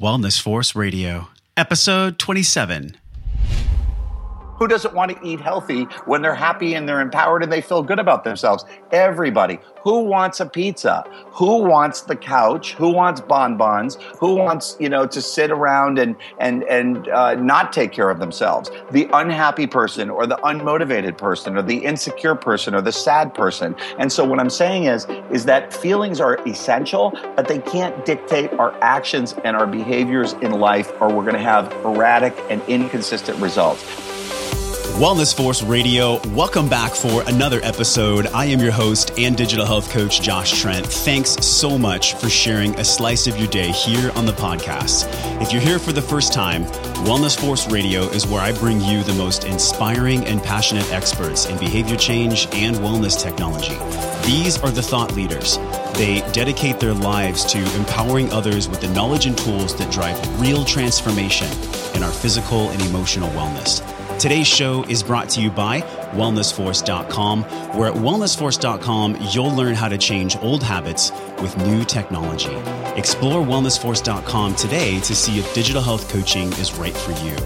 Wellness Force Radio, episode 27. Who doesn't want to eat healthy when they're happy and they're empowered and they feel good about themselves? Everybody. Who wants a pizza? Who wants the couch? Who wants bonbons? Who wants, you know, to sit around and and and uh, not take care of themselves? The unhappy person, or the unmotivated person, or the insecure person, or the sad person. And so, what I'm saying is, is that feelings are essential, but they can't dictate our actions and our behaviors in life, or we're going to have erratic and inconsistent results. Wellness Force Radio, welcome back for another episode. I am your host and digital health coach, Josh Trent. Thanks so much for sharing a slice of your day here on the podcast. If you're here for the first time, Wellness Force Radio is where I bring you the most inspiring and passionate experts in behavior change and wellness technology. These are the thought leaders. They dedicate their lives to empowering others with the knowledge and tools that drive real transformation in our physical and emotional wellness. Today's show is brought to you by wellnessforce.com, where at wellnessforce.com, you'll learn how to change old habits with new technology. Explore wellnessforce.com today to see if digital health coaching is right for you.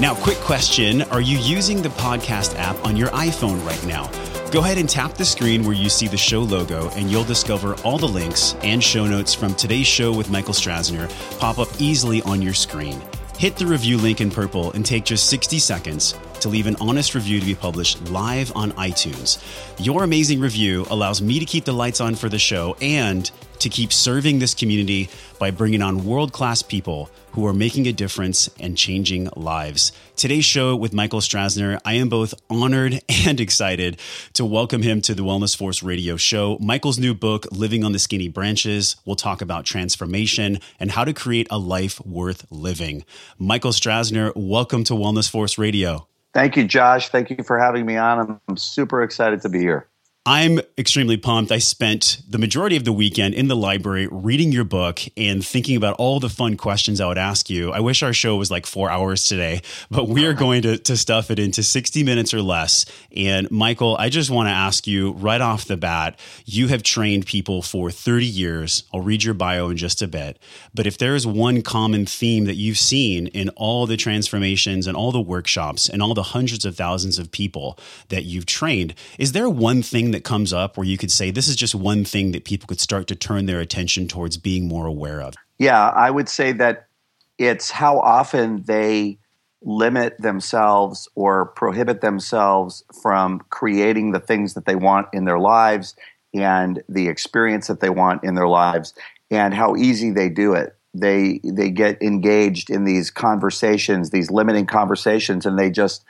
Now, quick question Are you using the podcast app on your iPhone right now? Go ahead and tap the screen where you see the show logo, and you'll discover all the links and show notes from today's show with Michael Strasner pop up easily on your screen. Hit the review link in purple and take just 60 seconds to leave an honest review to be published live on iTunes. Your amazing review allows me to keep the lights on for the show and to keep serving this community by bringing on world class people who are making a difference and changing lives. Today's show with Michael Strasner, I am both honored and excited to welcome him to the Wellness Force radio show. Michael's new book, Living on the Skinny Branches, will talk about transformation and how to create a life worth living. Michael Strasner, welcome to Wellness Force radio. Thank you, Josh. Thank you for having me on. I'm super excited to be here. I'm extremely pumped. I spent the majority of the weekend in the library reading your book and thinking about all the fun questions I would ask you. I wish our show was like four hours today, but we are going to, to stuff it into 60 minutes or less. And Michael, I just want to ask you right off the bat you have trained people for 30 years. I'll read your bio in just a bit. But if there is one common theme that you've seen in all the transformations and all the workshops and all the hundreds of thousands of people that you've trained, is there one thing that comes up where you could say this is just one thing that people could start to turn their attention towards being more aware of? Yeah, I would say that it's how often they limit themselves or prohibit themselves from creating the things that they want in their lives and the experience that they want in their lives and how easy they do it they they get engaged in these conversations these limiting conversations and they just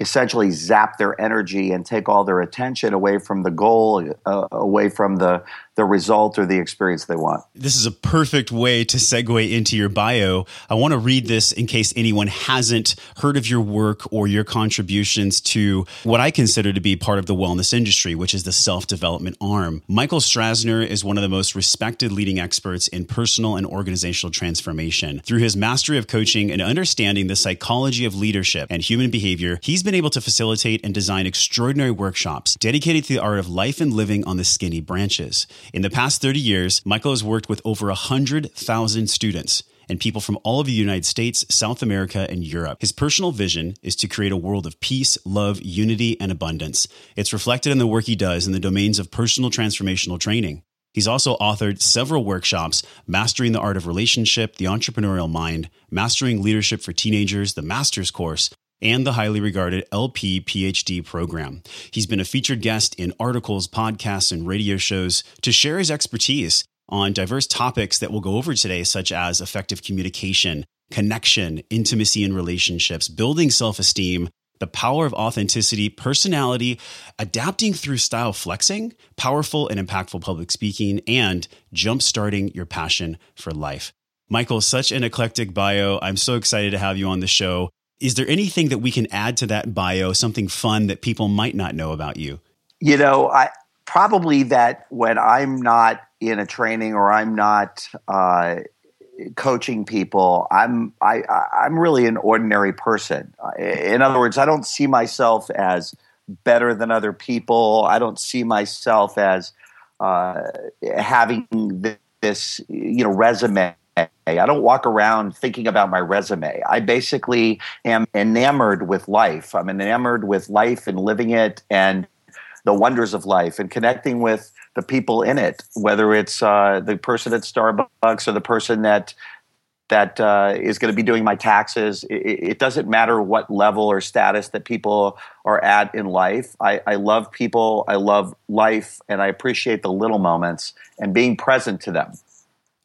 essentially zap their energy and take all their attention away from the goal, uh, away from the the result or the experience they want. This is a perfect way to segue into your bio. I want to read this in case anyone hasn't heard of your work or your contributions to what I consider to be part of the wellness industry, which is the self development arm. Michael Strasner is one of the most respected leading experts in personal and organizational transformation. Through his mastery of coaching and understanding the psychology of leadership and human behavior, he's been able to facilitate and design extraordinary workshops dedicated to the art of life and living on the skinny branches. In the past 30 years, Michael has worked with over 100,000 students and people from all of the United States, South America, and Europe. His personal vision is to create a world of peace, love, unity, and abundance. It's reflected in the work he does in the domains of personal transformational training. He's also authored several workshops Mastering the Art of Relationship, The Entrepreneurial Mind, Mastering Leadership for Teenagers, the Master's Course, and the highly regarded LP PhD program. He's been a featured guest in articles, podcasts, and radio shows to share his expertise on diverse topics that we'll go over today, such as effective communication, connection, intimacy in relationships, building self esteem, the power of authenticity, personality, adapting through style flexing, powerful and impactful public speaking, and jumpstarting your passion for life. Michael, such an eclectic bio. I'm so excited to have you on the show. Is there anything that we can add to that bio, something fun that people might not know about you? You know, I probably that when I'm not in a training or I'm not uh, coaching people, I'm I, I'm really an ordinary person. In other words, I don't see myself as better than other people. I don't see myself as uh, having this you know resume I don't walk around thinking about my resume. I basically am enamored with life. I'm enamored with life and living it and the wonders of life and connecting with the people in it, whether it's uh, the person at Starbucks or the person that that uh, is going to be doing my taxes. It, it, doesn't matter what level or status that people are at in life. I, I, love people, I love life, and I appreciate the little moments and being present to them.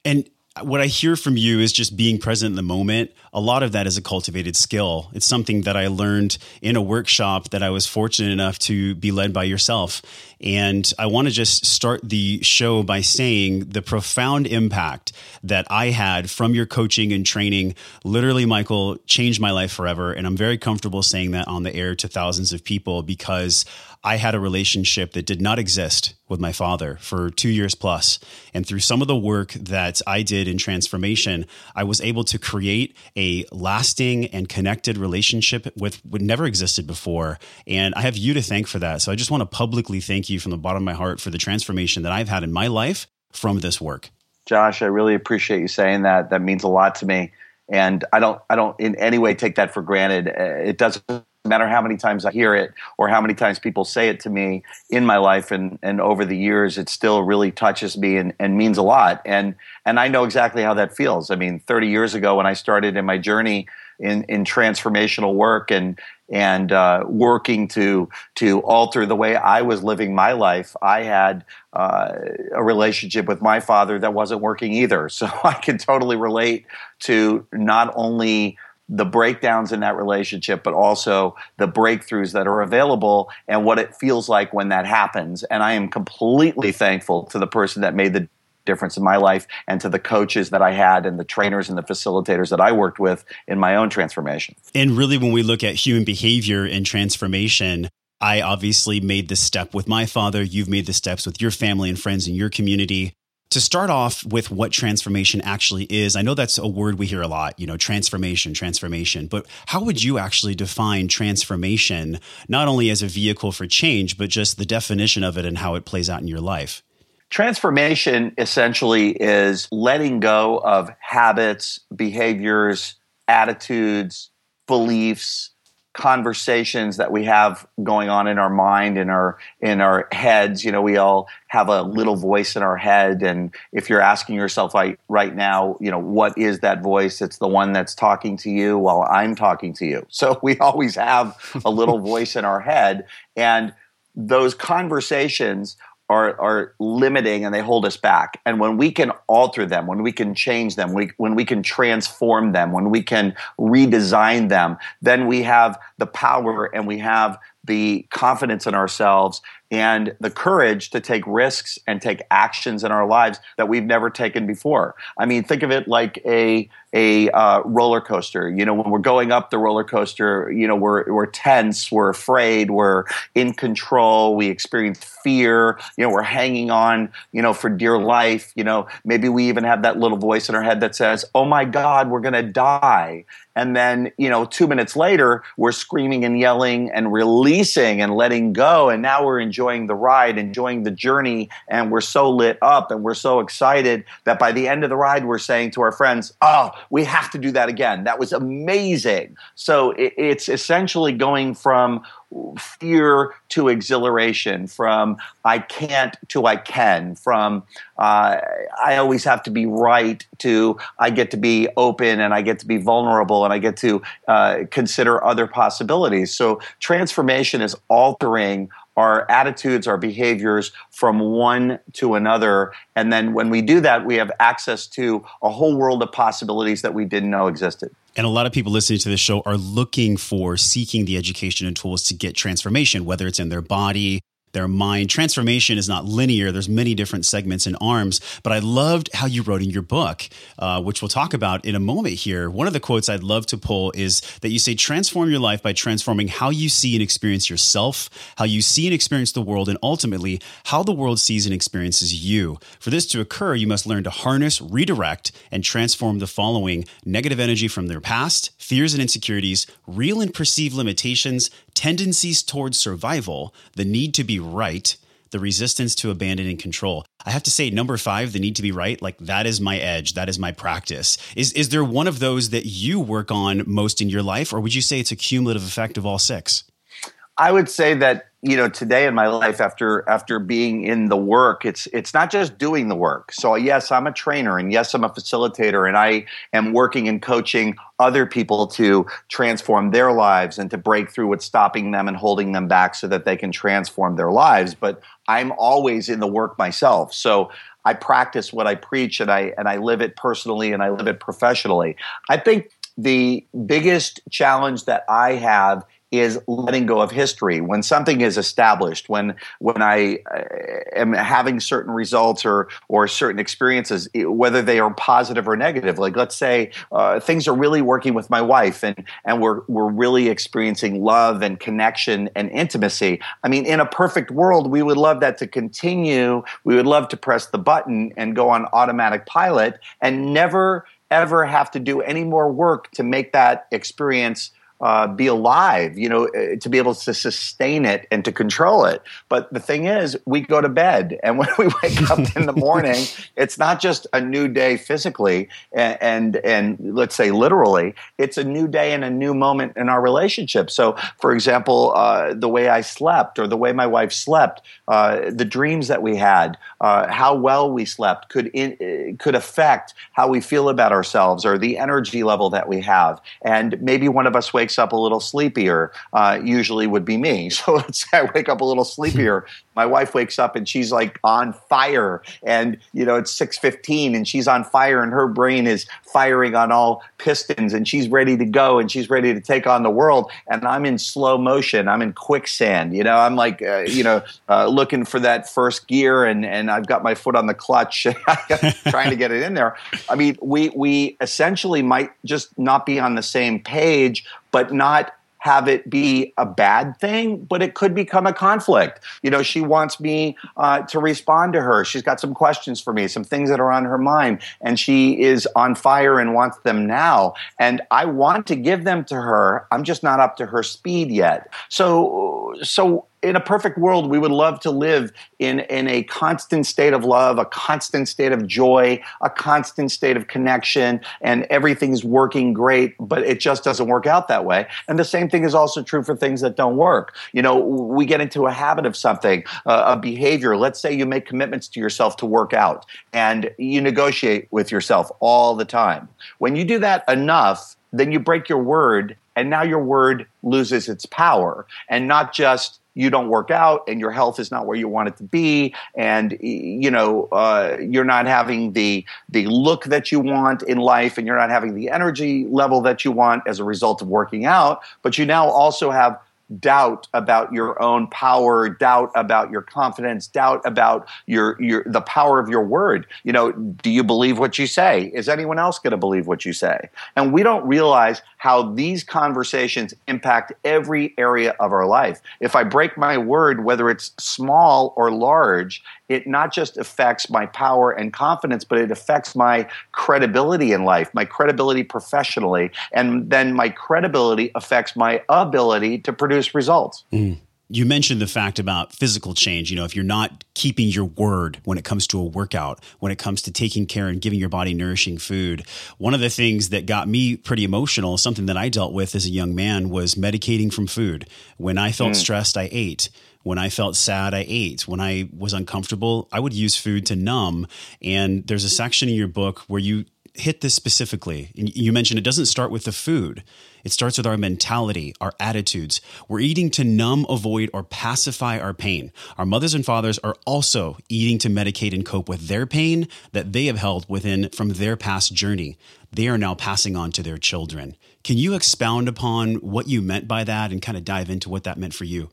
And what I hear from you is just being present in the moment. A lot of that is a cultivated skill. It's something that I learned in a workshop that I was fortunate enough to be led by yourself. And I want to just start the show by saying the profound impact that I had from your coaching and training. Literally, Michael changed my life forever. And I'm very comfortable saying that on the air to thousands of people because I had a relationship that did not exist with my father for two years plus. And through some of the work that I did in transformation, I was able to create a lasting and connected relationship with what never existed before. And I have you to thank for that. So I just want to publicly thank you from the bottom of my heart for the transformation that I've had in my life from this work. Josh, I really appreciate you saying that. That means a lot to me. And I don't, I don't in any way take that for granted. Uh, it doesn't matter how many times I hear it or how many times people say it to me in my life and, and over the years, it still really touches me and, and means a lot. And, and I know exactly how that feels. I mean, 30 years ago when I started in my journey in, in transformational work and, and uh, working to, to alter the way I was living my life, I had uh, a relationship with my father that wasn't working either. So I can totally relate to not only the breakdowns in that relationship, but also the breakthroughs that are available and what it feels like when that happens. And I am completely thankful to the person that made the difference in my life and to the coaches that I had and the trainers and the facilitators that I worked with in my own transformation. And really, when we look at human behavior and transformation, I obviously made this step with my father. You've made the steps with your family and friends in your community to start off with what transformation actually is, I know that's a word we hear a lot, you know, transformation, transformation, but how would you actually define transformation, not only as a vehicle for change, but just the definition of it and how it plays out in your life? Transformation essentially is letting go of habits, behaviors, attitudes, beliefs, conversations that we have going on in our mind in our in our heads. You know we all have a little voice in our head. And if you're asking yourself like right now you know what is that voice? It's the one that's talking to you while i'm talking to you. So we always have a little voice in our head. And those conversations are, are limiting and they hold us back. And when we can alter them, when we can change them, we, when we can transform them, when we can redesign them, then we have the power and we have the confidence in ourselves and the courage to take risks and take actions in our lives that we've never taken before. I mean, think of it like a a uh, roller coaster. You know, when we're going up the roller coaster, you know, we're we're tense, we're afraid, we're in control, we experience fear. You know, we're hanging on, you know, for dear life. You know, maybe we even have that little voice in our head that says, "Oh my God, we're to die." And then, you know, two minutes later, we're screaming and yelling and releasing and letting go. And now we're enjoying the ride, enjoying the journey. And we're so lit up and we're so excited that by the end of the ride, we're saying to our friends, Oh, we have to do that again. That was amazing. So it, it's essentially going from fear to exhilaration, from I can't to I can, from uh, I always have to be right to I get to be open and I get to be vulnerable and I get to uh, consider other possibilities. So transformation is altering our attitudes, our behaviors from one to another. And then when we do that, we have access to a whole world of possibilities that we didn't know existed. And a lot of people listening to this show are looking for seeking the education and tools to get transformation, whether it's in their body, their mind. Transformation is not linear. There's many different segments and arms. But I loved how you wrote in your book, uh, which we'll talk about in a moment here. One of the quotes I'd love to pull is that you say, transform your life by transforming how you see and experience yourself, how you see and experience the world, and ultimately how the world sees and experiences you. For this to occur, you must learn to harness, redirect, and transform the following negative energy from their past, fears and insecurities, real and perceived limitations, tendencies towards survival, the need to be right, the resistance to abandoning control. I have to say, number five, the need to be right, like that is my edge. That is my practice. Is, is there one of those that you work on most in your life, or would you say it's a cumulative effect of all six? I would say that you know today in my life after after being in the work it's it's not just doing the work. So yes i'm a trainer and yes i'm a facilitator and i am working and coaching other people to transform their lives and to break through what's stopping them and holding them back so that they can transform their lives. But i'm always in the work myself. So i practice what i preach and i and i live it personally and i live it professionally. I think the biggest challenge that i have is letting go of history. When something is established, when when I uh, am having certain results or or certain experiences, whether they are positive or negative. Like let's say uh, things are really working with my wife, and and we're we're really experiencing love and connection and intimacy. I mean, in a perfect world, we would love that to continue. We would love to press the button and go on automatic pilot and never ever have to do any more work to make that experience uh, be alive, you know, uh, to be able to sustain it and to control it. But the thing is, we go to bed, and when we wake up in the morning, it's not just a new day physically and, and, and let's say literally. It's a new day and a new moment in our relationship. So, for example, uh, the way I slept, or the way my wife slept, uh, the dreams that we had, uh, how well we slept could in, uh, could affect how we feel about ourselves or the energy level that we have. And maybe one of us wakes wakes up a little sleepier, uh, usually would be me. So let's say I wake up a little sleepier. My wife wakes up and she's like on fire, and you know it's six fifteen, and she's on fire, and her brain is firing on all pistons, and she's ready to go, and she's ready to take on the world. And I'm in slow motion. I'm in quicksand. You know, I'm like, uh, you know, uh, looking for that first gear, and and I've got my foot on the clutch, trying to get it in there. I mean, we we essentially might just not be on the same page but not have it be a bad thing, but it could become a conflict. You know, she wants me uh, to respond to her. She's got some questions for me, some things that are on her mind, and she is on fire and wants them now. And I want to give them to her. I'm just not up to her speed yet. So, so in a perfect world, we would love to live in, in a constant state of love, a constant state of joy, a constant state of connection, and everything's working great, but it just doesn't work out that way. And the same thing is also true for things that don't work. You know, we get into a habit of something, uh, a behavior. Let's say you make commitments to yourself to work out and you negotiate with yourself all the time. When you do that enough, then you break your word and now your word loses its power. And not just you don't work out and your health is not where you want it to be and you know uh, you're not having the the look that you want in life and you're not having the energy level that you want as a result of working out but you now also have doubt about your own power, doubt about your confidence, doubt about your your the power of your word. You know, do you believe what you say? Is anyone else going to believe what you say? And we don't realize how these conversations impact every area of our life. If I break my word, whether it's small or large, it not just affects my power and confidence, but it affects my credibility in life, my credibility professionally, and then my credibility affects my ability to produce results. Mm. You mentioned the fact about physical change. You know, if you're not keeping your word when it comes to a workout, when it comes to taking care and giving your body nourishing food, one of the things that got me pretty emotional, something that I dealt with as a young man, was medicating from food. When I felt mm. stressed, I ate. When I felt sad, I ate. When I was uncomfortable, I would use food to numb. And there's a section in your book where you hit this specifically. You mentioned it doesn't start with the food. It starts with our mentality, our attitudes. We're eating to numb, avoid, or pacify our pain. Our mothers and fathers are also eating to medicate and cope with their pain that they have held within from their past journey. They are now passing on to their children. Can you expound upon what you meant by that and kind of dive into what that meant for you?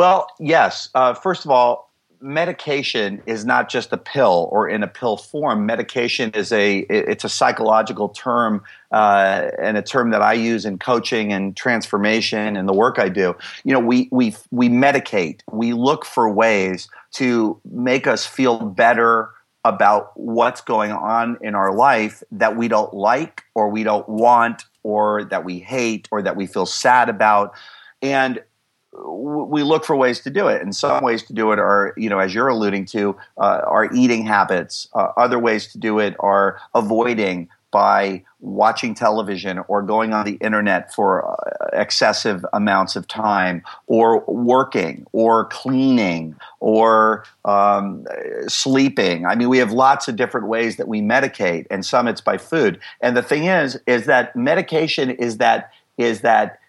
Well, yes. Uh, first of all, medication is not just a pill or in a pill form. Medication is a it's a psychological term uh, and a term that I use in coaching and transformation and the work I do. You know, we we we medicate. We look for ways to make us feel better about what's going on in our life that we don't like or we don't want or that we hate or that we feel sad about. And we look for ways to do it. And some ways to do it are, you know, as you're alluding to, uh, are eating habits. Uh, other ways to do it are avoiding by watching television or going on the internet for uh, excessive amounts of time or working or cleaning or um, sleeping i mean we have lots of different ways that we medicate and some it's by food and the thing is is that medication is that is that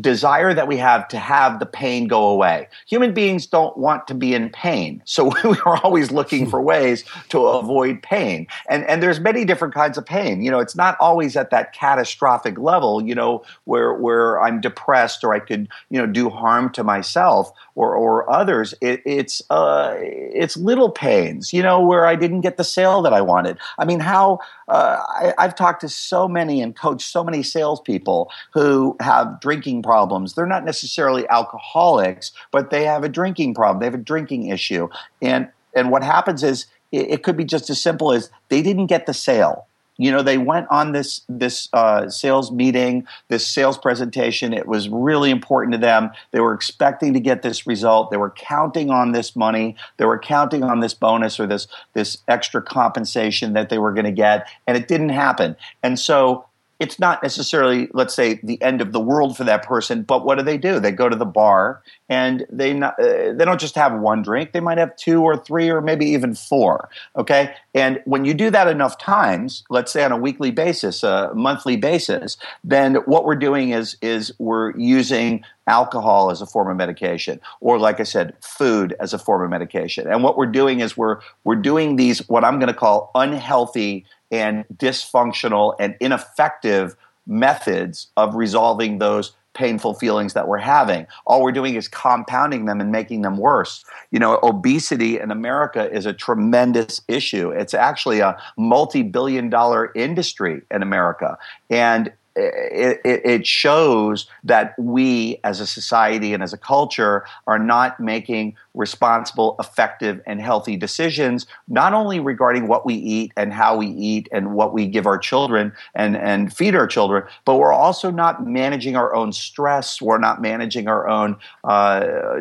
desire that we have to have the pain go away. Human beings don't want to be in pain. So we are always looking for ways to avoid pain. And and there's many different kinds of pain. You know, it's not always at that catastrophic level, you know, where where I'm depressed or I could, you know, do harm to myself or or others. It, it's uh it's little pains, you know, where I didn't get the sale that I wanted. I mean, how uh, I, I've talked to so many and coached so many salespeople who have drinking drinking problems. They're not necessarily alcoholics, but they have a drinking problem. They have a drinking issue. And and what happens is it, it could be just as simple as they didn't get the sale. You know, they went on this this uh, sales meeting, this sales presentation. It was really important to them. They were expecting to get this result. They were counting on this money. They were counting on this bonus or this this extra compensation that they were going to get, and it didn't happen. And so it's not necessarily, let's say, the end of the world for that person. But what do they do? They go to the bar and they not, uh, they don't just have one drink. They might have two or three or maybe even four. Okay, and when you do that enough times, let's say on a weekly basis, a monthly basis, then what we're doing is is we're using alcohol as a form of medication or like i said food as a form of medication and what we're doing is we're we're doing these what i'm going to call unhealthy and dysfunctional and ineffective methods of resolving those painful feelings that we're having. All we're doing is compounding them and making them worse. You know, obesity in America is a tremendous issue. It's actually a multi billion dollar industry in America. And it, it, shows that we as a society and as a culture are not making responsible, effective, and healthy decisions, not only regarding what we eat and how we eat and what we give our children and, and feed our children, but we're also not managing our own stress. We're not managing our own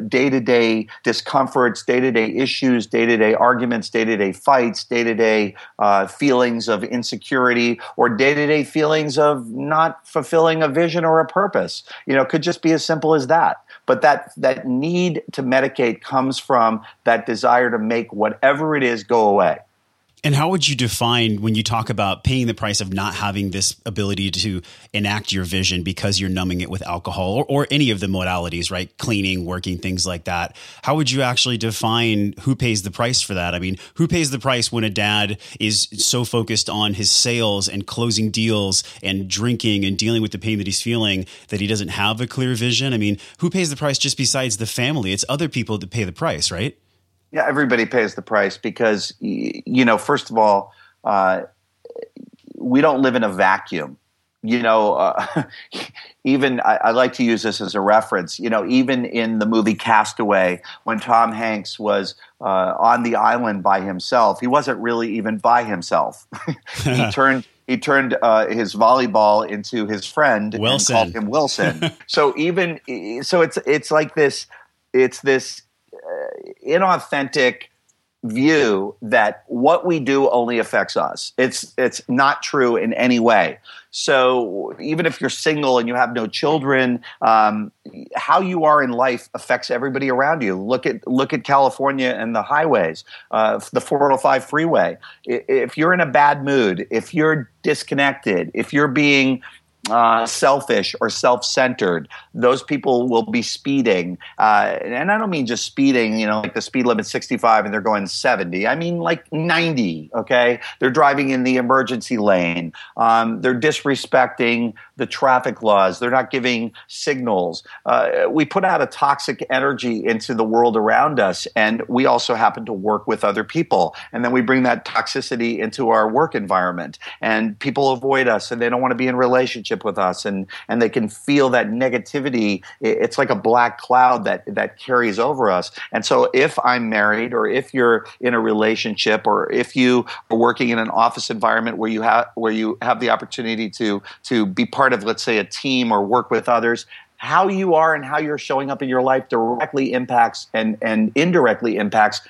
day to day discomforts, day to day issues, day to day arguments, day to day fights, day to day feelings of insecurity, or day to day feelings of not fulfilling a vision or a purpose. You know, could just be as simple as that. But that that need to medicate comes from that desire to make whatever it is go away. And how would you define when you talk about paying the price of not having this ability to enact your vision because you're numbing it with alcohol or, or, any of the modalities, right? Cleaning, working, things like that. How would you actually define who pays the price for that? I mean, who pays the price when a dad is so focused on his sales and closing deals and drinking and dealing with the pain that he's feeling that he doesn't have a clear vision? I mean, who pays the price just besides the family? It's other people that pay the price, right? Yeah, everybody pays the price because you know, first of all, uh, we don't live in a vacuum. You know, uh, even I, I, like to use this as a reference. You know, even in the movie Castaway, when Tom Hanks was uh, on the island by himself, he wasn't really even by himself. he turned he turned uh, his volleyball into his friend Wilson. and called him Wilson. so even so, it's it's like this. It's this inauthentic view that what we do only affects us. It's it's not true in any way. So even if you're single and you have no children, um, how you are in life affects everybody around you. Look at look at California and the highways, uh, the 405 freeway. If you're in a bad mood, if you're disconnected, if you're being uh, selfish or self-centered. Those people will be speeding, uh, and I don't mean just speeding. You know, like the speed limit 65 and they're going 70. I mean like 90. Okay, they're driving in the emergency lane. Um, they're disrespecting the traffic laws. They're not giving signals. Uh, we put out a toxic energy into the world around us, and we also happen to work with other people, and then we bring that toxicity into our work environment, and people avoid us, and they don't want to be in relationship relationship with us and and they can feel that negativity. It's like a black cloud that that carries over us. And so if i'm married or if you're in a relationship or if you are working in an office environment where you have where you have the opportunity to to be part of let's say a team or work with others how you are and how you're showing up in your life directly impacts and and indirectly impacts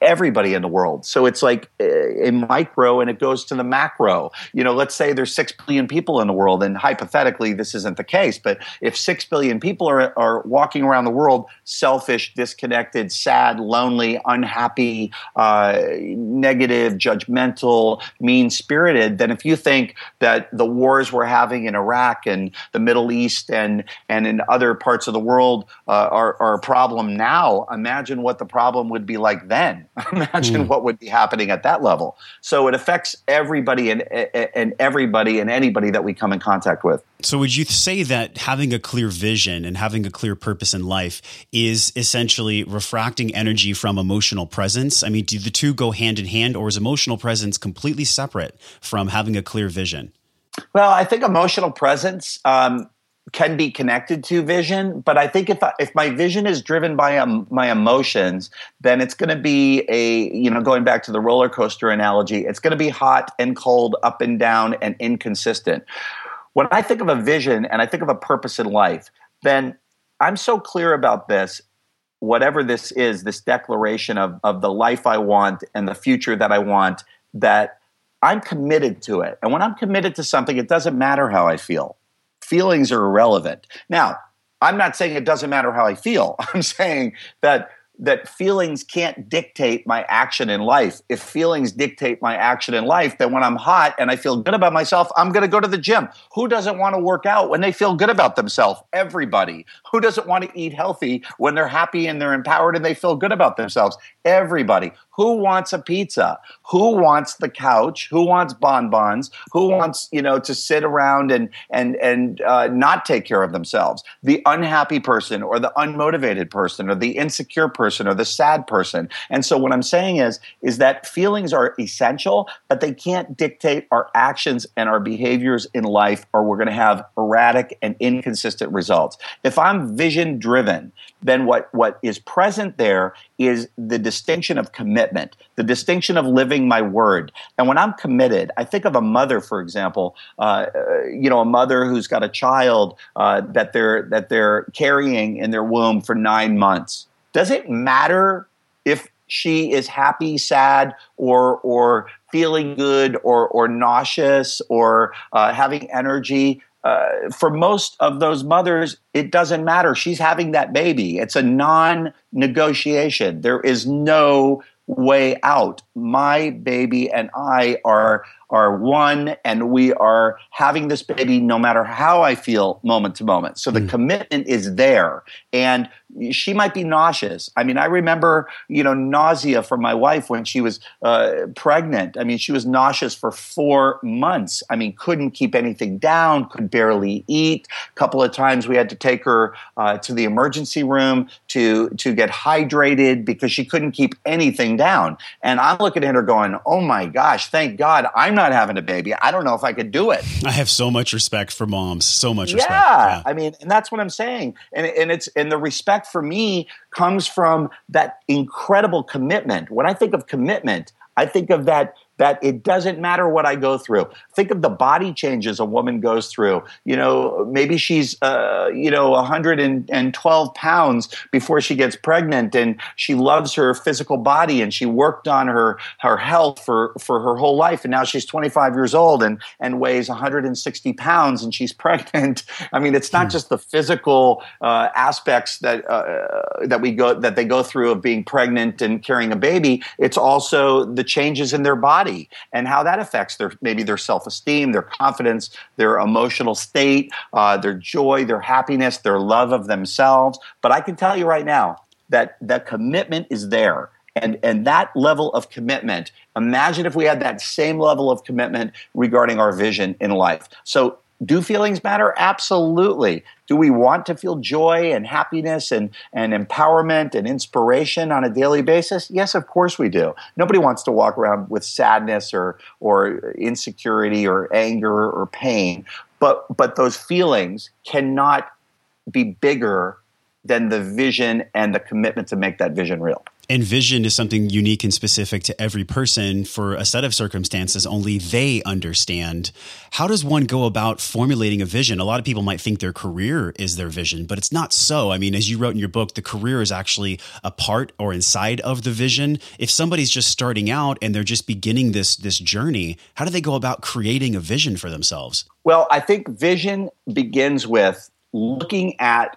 everybody in the world. So it's like a micro and it goes to the macro. You know, let's say there's 6 billion people in the world, and hypothetically, this isn't the case, but if 6 billion people are, are walking around the world selfish, disconnected, sad, lonely, unhappy, uh, negative, judgmental, mean spirited, then if you think that the wars we're having in Iraq and the Middle East and, and in other parts of the world uh, are, are a problem now, imagine what the problem would be like then. Imagine mm. what would be happening at that level. So it affects everybody and, and everybody and anybody that we come in contact with. So would you say that having a clear vision and having a clear purpose in life is essentially refracting energy from emotional presence? I mean, do the two go hand in hand or is emotional presence completely separate from having a clear vision? Well, I think emotional presence um, can be connected to vision but i think if I, if my vision is driven by um, my emotions then it's going to be a you know going back to the roller coaster analogy it's going to be hot and cold up and down and inconsistent. When i think of a vision and i think of a purpose in life then i'm so clear about this whatever this is this declaration of of the life i want and the future that i want that i'm committed to it. And when i'm committed to something it doesn't matter how i feel feelings are irrelevant. Now, I'm not saying it doesn't matter how I feel. I'm saying that that feelings can't dictate my action in life. If feelings dictate my action in life, then when I'm hot and I feel good about myself, I'm going to go to the gym. Who doesn't want to work out when they feel good about themselves? Everybody. Who doesn't want to eat healthy when they're happy and they're empowered and they feel good about themselves? Everybody. Who wants a pizza? Who wants the couch? Who wants bonbons? Who wants you know to sit around and and and uh, not take care of themselves? The unhappy person, or the unmotivated person, or the insecure person, or the sad person. And so what I'm saying is is that feelings are essential, but they can't dictate our actions and our behaviors in life, or we're going to have erratic and inconsistent results. If I'm vision driven, then what what is present there is the distinction of commitment, the distinction of living my word. And when I'm committed, I think of a mother, for example, uh, you know, a mother who's got a child uh, that they're that they're carrying in their womb for nine months. Does it matter if she is happy, sad, or or feeling good, or or nauseous, or uh, having energy? Uh, for most of those mothers, it doesn't matter. She's having that baby. It's a non negotiation. There is no way out. My baby and I are are one and we are having this baby no matter how I feel moment to moment. So the mm. commitment is there. And she might be nauseous. I mean, I remember, you know, nausea from my wife when she was uh, pregnant. I mean, she was nauseous for four months. I mean, couldn't keep anything down, could barely eat. A couple of times we had to take her uh, to the emergency room to to get hydrated because she couldn't keep anything down. And I'm looking at her going, "Oh my gosh, thank God I'm not." Not having a baby. I don't know if I could do it. I have so much respect for moms. So much respect. Yeah. yeah. I mean, and that's what I'm saying. And and it's and the respect for me comes from that incredible commitment. When I think of commitment, I think of that that it doesn't matter what I go through. Think of the body changes a woman goes through. You know, maybe she's, uh, you know, 112 pounds before she gets pregnant and she loves her physical body and she worked on her, her health for, for her whole life. And now she's 25 years old and, and weighs 160 pounds and she's pregnant. I mean, it's not hmm. just the physical uh, aspects that, uh, that we go, that they go through of being pregnant and carrying a baby. It's also the changes in their body body and how that affects their maybe their self-esteem their confidence their emotional state uh, their joy their happiness their love of themselves. But i can tell you right now that that commitment is there. And and that level of commitment imagine if we had that same level of commitment regarding our vision in life. So do feelings matter? Absolutely. Do we want to feel joy and happiness and, and empowerment and inspiration on a daily basis? Yes, of course we do. Nobody wants to walk around with sadness or, or insecurity or anger or pain. But, but those feelings cannot be bigger than the vision and the commitment to make that vision real. And vision is something unique and specific to every person for a set of circumstances only they understand. How does one go about formulating a vision? A lot of people might think their career is their vision, but it's not so. I mean, as you wrote in your book, the career is actually a part or inside of the vision. If somebody's just starting out and they're just beginning this this journey, how do they go about creating a vision for themselves? Well, I think vision begins with looking at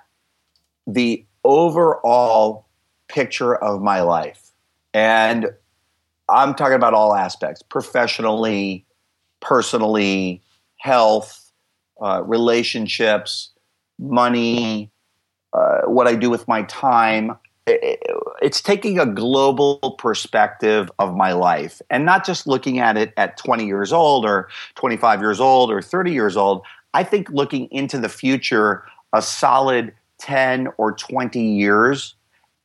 the overall picture of my life. And I'm talking about all aspects professionally, personally, health, uh, relationships, money, uh, what I do with my time. It's taking a global perspective of my life and not just looking at it at 20 years old or 25 years old or 30 years old. I think looking into the future a solid 10 or 20 years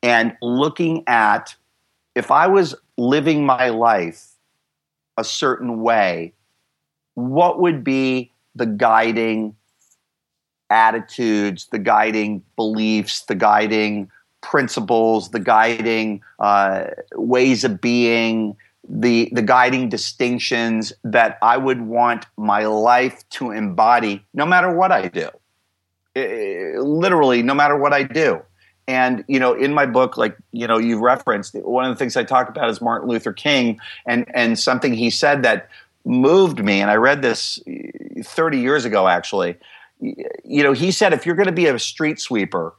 and looking at if I was living my life a certain way, what would be the guiding attitudes, the guiding beliefs, the guiding principles, the guiding uh, ways of being, the the guiding distinctions that I would want my life to embody, no matter what I do. It, literally, no matter what I do. And you know, in my book, like you know, you've referenced one of the things I talk about is Martin Luther King, and and something he said that moved me. And I read this uh, 30 years ago, actually. You know, he said if you're going to be a street sweeper,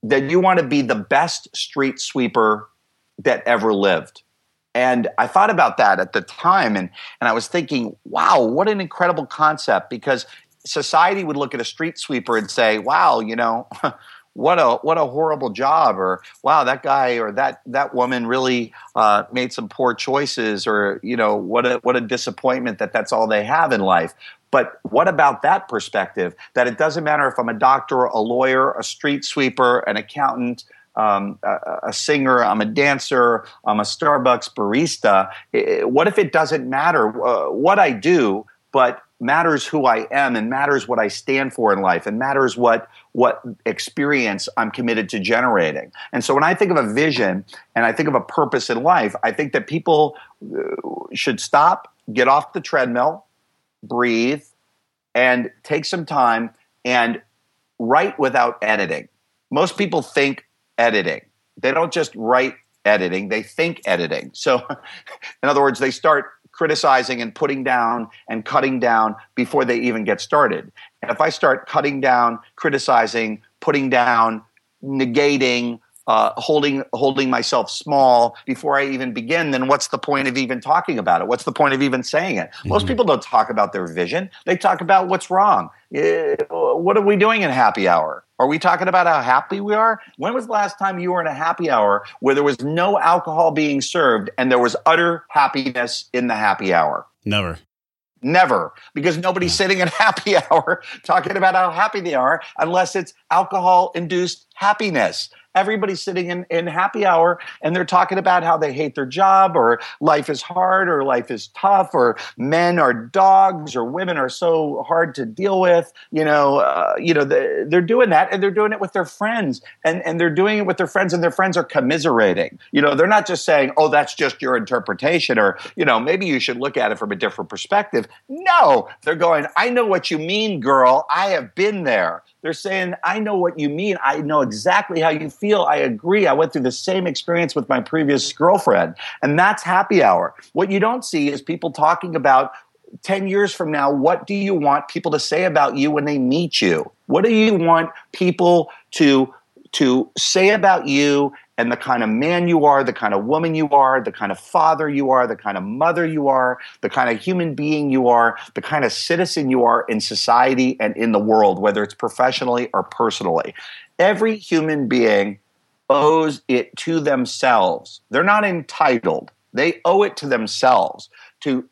then you want to be the best street sweeper that ever lived. And I thought about that at the time, and and I was thinking, wow, what an incredible concept! Because society would look at a street sweeper and say, wow, you know. what a what a horrible job or wow that guy or that that woman really uh, made some poor choices or you know what a what a disappointment that that's all they have in life but what about that perspective that it doesn't matter if i'm a doctor a lawyer a street sweeper an accountant um, a, a, singer, I'm a dancer, I'm a Starbucks barista. What if it doesn't matter uh, what I do, but matters who I am and matters what I stand for in life and matters what what experience I'm committed to generating. And so when I think of a vision and I think of a purpose in life, I think that people uh, should stop, get off the treadmill, breathe and take some time and write without editing. Most people think editing. They don't just write editing, they think editing. So in other words, they start criticizing and putting down and cutting down before they even get started. And if I start cutting down, criticizing, putting down, negating, uh, holding holding myself small before I even begin, then what's the point of even talking about it? What's the point of even saying it? Mm-hmm. Most people don't talk about their vision; they talk about what's wrong. Uh, what are we doing in happy hour? Are we talking about how happy we are? When was the last time you were in a happy hour where there was no alcohol being served and there was utter happiness in the happy hour? Never. Never, because nobody's sitting in happy hour talking about how happy they are unless it's alcohol induced happiness everybody's sitting in, in happy hour and they're talking about how they hate their job or life is hard or life is tough or men are dogs or women are so hard to deal with. You know, uh, you know, the, they're doing that and they're doing it with their friends and, and they're doing it with their friends and their friends are commiserating. You know, they're not just saying, oh, that's just your interpretation or, you know, maybe you should look at it from a different perspective. No, they're going, I know what you mean, girl. I have been there. They're saying, I know what you mean. I know exactly how you feel. I agree. I went through the same experience with my previous girlfriend. And that's happy hour. What you don't see is people talking about 10 years from now, what do you want people to say about you when they meet you? What do you want people to to say about you and the kind of man you are, the kind of woman you are, the kind of father you are, the kind of mother you are, the kind of human being you are, the kind of citizen you are in society and in the world, whether it's professionally or personally. Every human being owes it to themselves. They're not entitled, they owe it to themselves to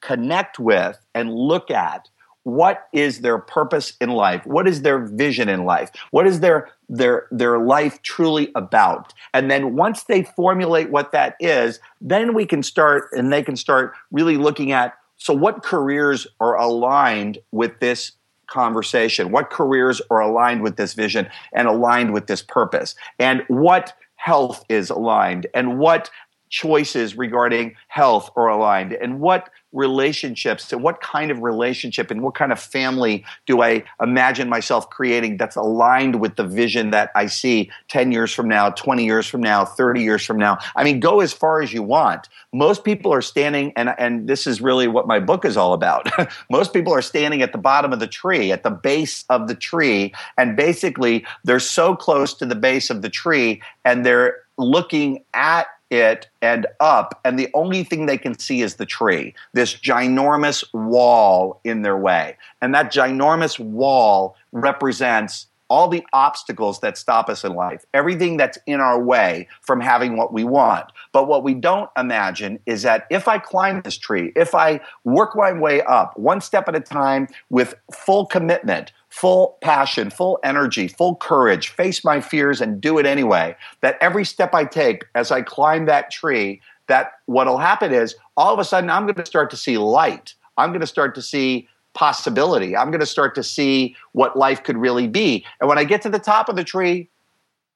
connect with and look at what is their purpose in life? What is their vision in life? What is their their their life truly about? And then once they formulate what that is then we can start and they can start really looking at so what careers are aligned with this conversation? What careers are aligned with this vision and aligned with this purpose? And what health is aligned? And what choices regarding health are aligned and what relationships and what kind of relationship and what kind of family do I imagine myself creating that's aligned with the vision that I see 10 years from now, 20 years from now, 30 years from now. I mean, go as far as you want. Most people are standing, and, and this is really what my book is all about. Most people are standing at the bottom of the tree, at the base of the tree, and basically they're so close to the base of the tree and they're looking at it and up, and the only thing they can see is the tree, this ginormous wall in their way. And that ginormous wall represents all the obstacles that stop us in life, everything that's in our way from having what we want. But what we don't imagine is that if I climb this tree, if I work my way up one step at a time with full commitment, full passion, full energy, full courage, face my fears and do it anyway, that every step I take as I climb that tree, that what'll happen is all of a sudden I'm going to start to see light. I'm going to start to see possibility. I'm going to start to see what life could really be. And when I get to the top of the tree,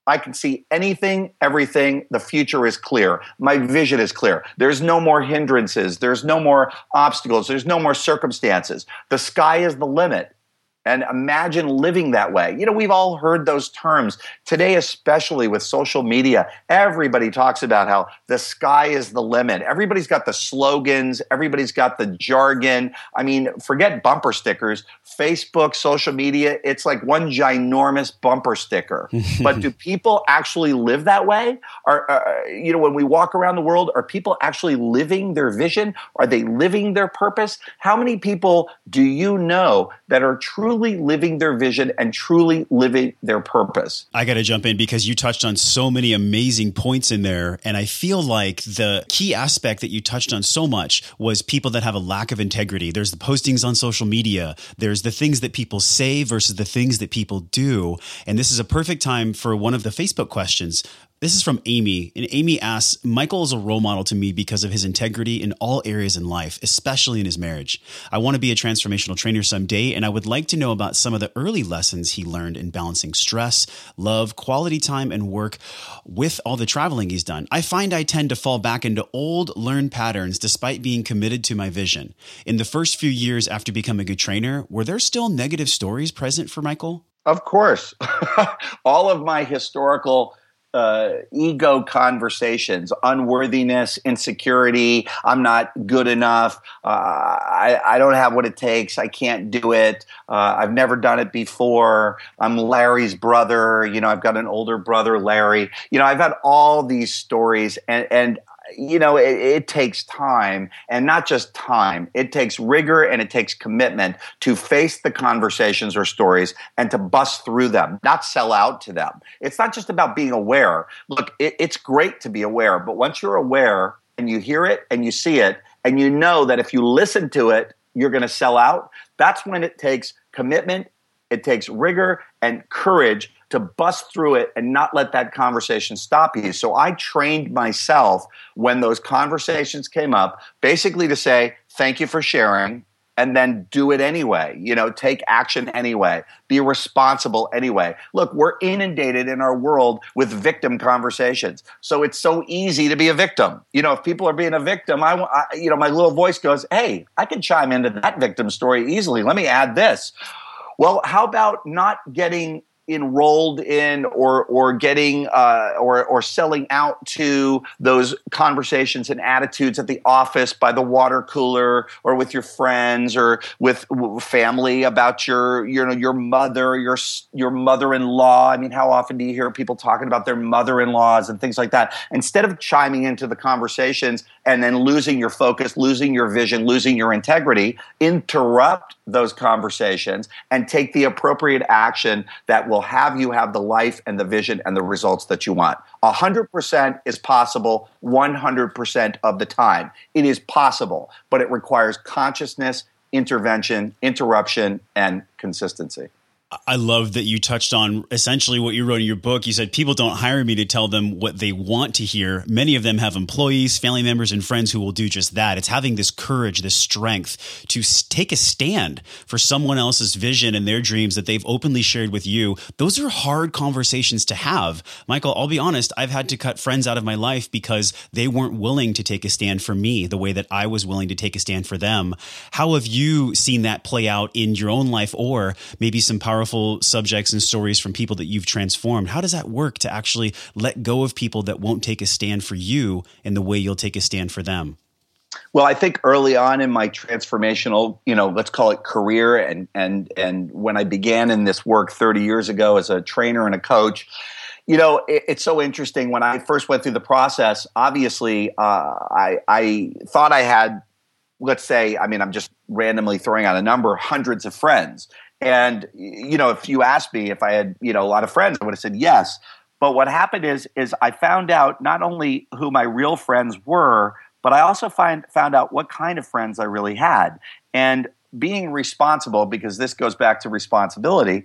I can see anything, everything. The future is clear. My vision is clear. There's no more hindrances. There's no more obstacles. There's no more circumstances. The sky is the limit. And imagine living that way. You know, we've all heard those terms. Today, especially with social media, everybody talks about how the sky is the limit. Everybody's got the slogans, everybody's got the jargon. I mean, forget bumper stickers. Facebook, social media, it's like one ginormous bumper sticker. but do people actually live that way? Are, uh, you know, when we walk around the world, are people actually living their vision? Are they living their purpose? How many people do you know that are truly truly living their vision and truly living their purpose. I got to jump in because you touched on so many amazing points in there. And I feel like the key aspect that you touched on so much was people that have a lack of integrity. There's the postings on social media, there's the things that people say versus the things that people do. And this is a perfect time for one of the Facebook questions. This is from Amy, and Amy asks Michael is a role model to me because of his integrity in all areas in life, especially in his marriage. I want to be a transformational trainer someday, and I would like to know about some of the early lessons he learned in balancing stress, love, quality time, and work with all the traveling he's done. I find I tend to fall back into old learned patterns despite being committed to my vision. In the first few years after becoming a trainer, were there still negative stories present for Michael? Of course. all of my historical uh, ego conversations, unworthiness, insecurity. I'm not good enough. Uh, I, I, don't have what it takes. I can't do it. Uh, I've never done it before. I'm Larry's brother. You know, I've got an older brother, Larry. You know, I've had all these stories, and, and you know, it, it, takes time and not just time. It takes rigor and it takes commitment to face the conversations or stories and to bust through them, not sell out to them. It's not just about being aware. Look, it, it's great to be aware, but once you're aware and you hear it and you see it and you know that if you listen to it, you're going to sell out, that's when it takes commitment, it takes rigor and courage to bust through it and not let that conversation stop you. So I trained myself when those conversations came up, basically to say, thank you for sharing. And then do it anyway. You know, take action anyway. Be responsible anyway. Look, we're inundated in our world with victim conversations. So it's so easy to be a victim. You know, if people are being a victim, I, I you know, my little voice goes, "Hey, I can chime into that victim story easily. Let me add this." Well, how about not getting enrolled in or or getting uh, or or selling out to those conversations and attitudes at the office by the water cooler or with your friends or with family about your you know your mother your your mother-in-law. I mean how often do you hear people talking about their mother-in-laws and things like that? Instead of chiming into the conversations and then losing your focus losing your vision losing your integrity interrupt those conversations and take the appropriate action that will have you have the life and the vision and the results that you want. 100% is possible 100% of the time. It is possible, but it requires consciousness, intervention, interruption, and consistency. I love that you touched on essentially what you wrote in your book. You said people don't hire me to tell them what they want to hear. Many of them have employees, family members, and friends who will do just that. It's having this courage, this strength to take a stand for someone else's vision and their dreams that they've openly shared with you. Those are hard conversations to have. Michael, I'll be honest, I've had to cut friends out of my life because they weren't willing to take a stand for me the way that I was willing to take a stand for them. How have you seen that play out in your own life or maybe some powerful powerful subjects and stories from people that you've transformed. How does that work to actually let go of people that won't take a stand for you in the way you'll take a stand for them? Well, I think early on in my transformational, you know, let's call it career, and and and when I began in this work 30 years ago as a trainer and a coach, you know, it, it's so interesting. When I first went through the process, obviously, uh, I I thought I had, let's say, I mean, I'm just randomly throwing out a number, hundreds of friends, and you know, if you asked me if I had you know a lot of friends, I would have said yes. But what happened is is I found out not only who my real friends were, but I also find found out what kind of friends I really had. And being responsible, because this goes back to responsibility,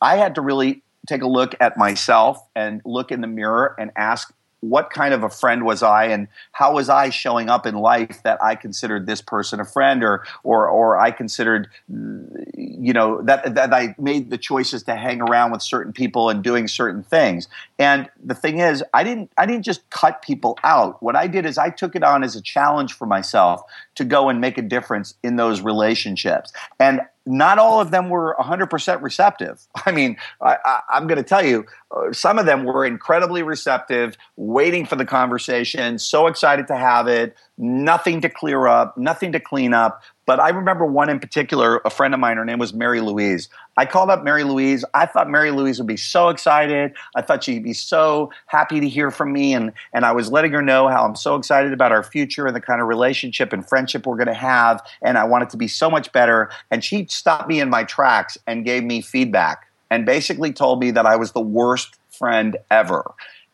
I had to really take a look at myself and look in the mirror and ask what kind of a friend was I and how was I showing up in life that I considered this person a friend or or or I considered you know that that I made the choices to hang around with certain people and doing certain things. And the thing is I didn't I didn't just cut people out. What I did is I took it on as a challenge for myself to go and make a difference in those relationships. And not all of them were 100% receptive. I mean, I, am going to tell you, uh, some of them were incredibly receptive, waiting for the conversation, so excited to have it, nothing to clear up, nothing to clean up. But I remember one in particular, a friend of mine, her name was Mary Louise. I called up Mary Louise. I thought Mary Louise would be so excited. I thought she'd be so happy to hear from me. And, and I was letting her know how I'm so excited about our future and the kind of relationship and friendship we're going to have. And I want it to be so much better. And she stopped me in my tracks and gave me feedback and basically told me that I was the worst friend ever.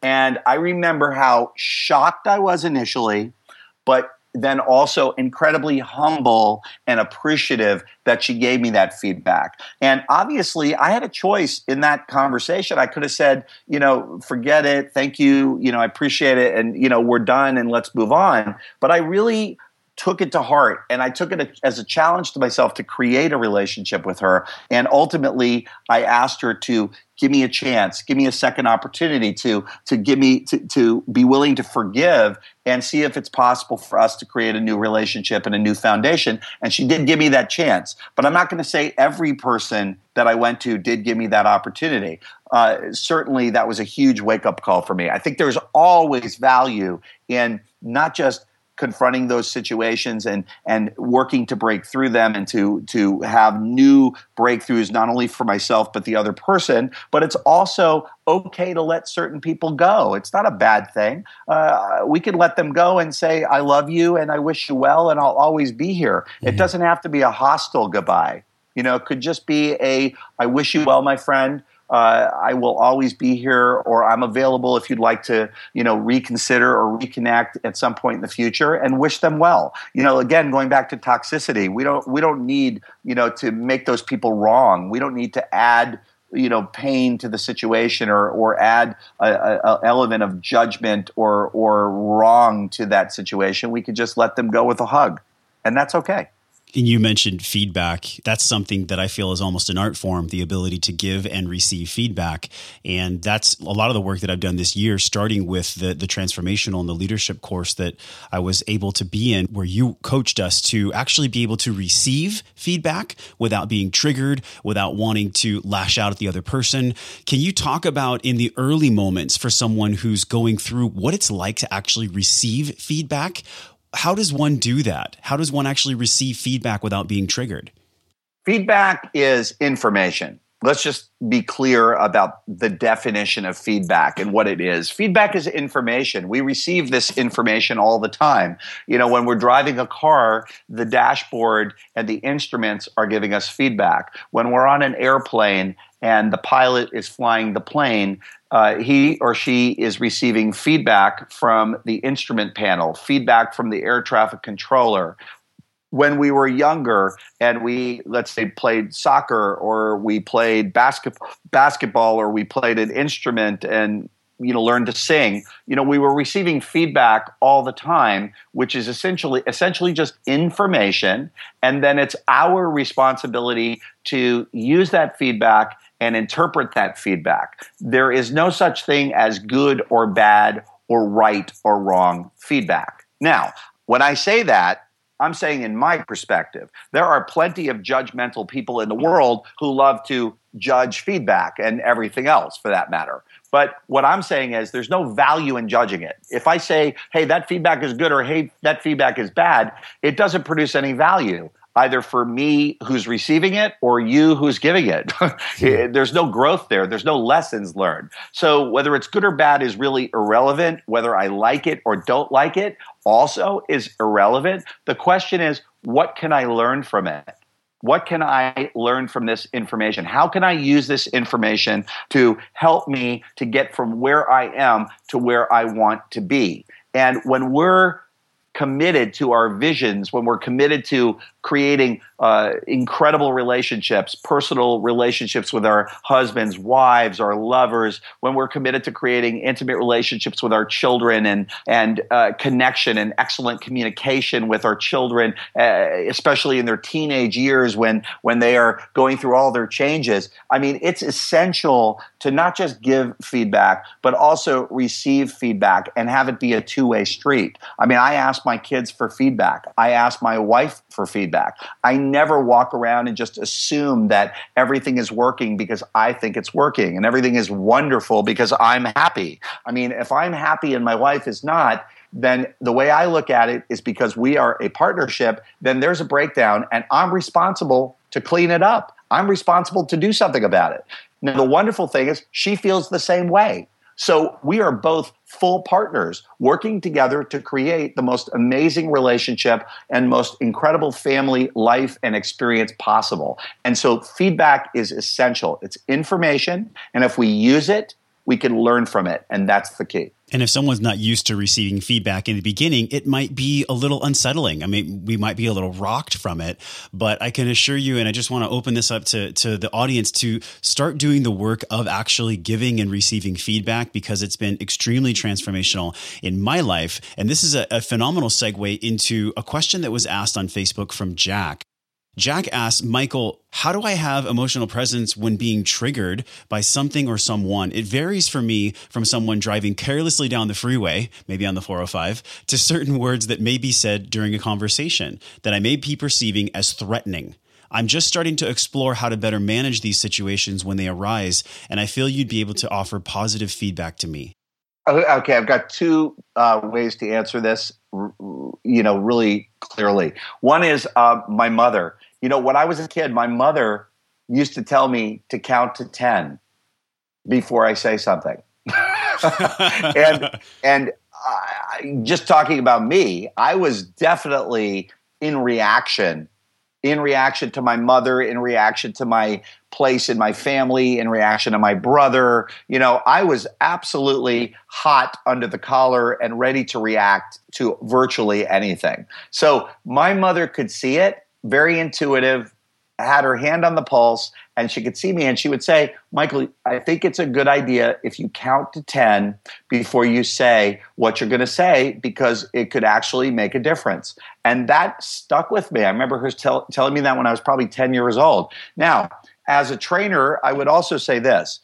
And I remember how shocked I was initially, but then also incredibly humble and appreciative that she gave me that feedback. And obviously, I had a choice in that conversation. I could have said, you know, forget it, thank you, you know, I appreciate it, and, you know, we're done and let's move on. But I really took it to heart and I took it as a challenge to myself to create a relationship with her. And ultimately, I asked her to give me a chance, give me a second opportunity to to give me to, to be willing to forgive and see if it's possible for us to create a new relationship and a new foundation. And she did give me that chance. But I'm not going to say every person that I went to did give me that opportunity. Uh, certainly, that was a huge wake up call for me. I think there's always value in not just confronting those situations and and working to break through them and to to have new breakthroughs not only for myself but the other person. But it's also okay to let certain people go. It's not a bad thing. Uh, we can let them go and say i love you and i wish you well and i'll always be here. Mm-hmm. it doesn't have to be a hostile goodbye. You know it could just be a i wish you well my friend uh, I will always be here, or I'm available if you'd like to, you know, reconsider or reconnect at some point in the future, and wish them well. You know, again, going back to toxicity, we don't we don't need you know to make those people wrong. We don't need to add you know pain to the situation or or add a, a, element of judgment or or wrong to that situation we could just let them go with a hug and that's okay and you mentioned feedback. That's something that I feel is almost an art form, the ability to give and receive feedback. And that's a lot of the work that I've done this year, starting with the, the transformational and the leadership course that I was able to be in, where you coached us to actually be able to receive feedback without being triggered, without wanting to lash out at the other person. Can you talk about in the early moments for someone who's going through what it's like to actually receive feedback? How does one do that? How does one actually receive feedback without being triggered? Feedback is information. Let's just be clear about the definition of feedback and what it is. Feedback is information. We receive this information all the time. You know, when we're driving a car, the dashboard and the instruments are giving us feedback. When we're on an airplane and the pilot is flying the plane, uh, he or she is receiving feedback from the instrument panel, feedback from the air traffic controller. When we were younger and we let's say played soccer or we played basketball basketball or we played an instrument and you know learned to sing you know we were receiving feedback all the time which is essentially essentially just information. And then it's our responsibility to use that feedback and interpret that feedback. There is no such thing as good or bad or right or wrong feedback. Now when i say that I'm saying, in my perspective, there are plenty of judgmental people in the world who love to judge feedback and everything else for that matter. But what I'm saying is there's no value in judging it. If I say, hey, that feedback is good or hey, that feedback is bad, it doesn't produce any value either for me who's receiving it or you who's giving it. Eh, there's no growth there. There's no lessons learned. So whether it's good or bad is really irrelevant. Whether I like it or don't like it also is irrelevant. The question is, what can I learn from it? What can I learn from this information? How can I use this information to help me to get from where I am to where I want to be? And when we're committed to our visions, when we're committed to creating uh, incredible relationships, personal relationships with our husbands, wives, our lovers, when we're committed to creating intimate relationships with our children and, and uh, connection and excellent communication with our children, uh, especially in their teenage years when, when they are going through all their changes. I mean, it's essential to not just give feedback, but also receive feedback and have it be a two way street. I mean, I ask my kids for feedback, I ask my wife for feedback. I never walk around and just assume that everything is working because I think it's working and everything is wonderful because I'm happy. I mean, if I'm happy and my wife is not, then the way I look at it is because we are a partnership, then there's a breakdown and I'm responsible to clean it up. I'm responsible to do something about it. Now, the wonderful thing is she feels the same way. So we are both full partners working together to create the most amazing relationship and most incredible family life and experience possible. And so feedback is essential. It's information. And if we use it, we can learn from it. And that's the key. And if someone's not used to receiving feedback in the beginning, it might be a little unsettling. I mean, we might be a little rocked from it, but I can assure you, and I just want to open this up to, to the audience to start doing the work of actually giving and receiving feedback because it's been extremely transformational in my life. And this is a, a phenomenal segue into a question that was asked on Facebook from Jack. Jack asks, Michael, how do I have emotional presence when being triggered by something or someone? It varies for me from someone driving carelessly down the freeway, maybe on the 405, to certain words that may be said during a conversation that I may be perceiving as threatening. I'm just starting to explore how to better manage these situations when they arise, and I feel you'd be able to offer positive feedback to me. Okay, I've got two uh, ways to answer this, you know, really clearly. One is uh, my mother you know, when I was a kid, my mother used to tell me to count to 10 before I say something. and and uh, just talking about me, I was definitely in reaction, in reaction to my mother, in reaction to my place in my family, in reaction to my brother. You know, I was absolutely hot under the collar and ready to react to virtually anything. So my mother could see it very intuitive, had her hand on the pulse, and she could see me and she would say, Michael, I think it's a good idea if you count to 10 before you say what you're going to say because it could actually make a difference. And that stuck with me. I remember her tell, telling me that when I was probably 10 years old. Now, as a trainer, I would also say this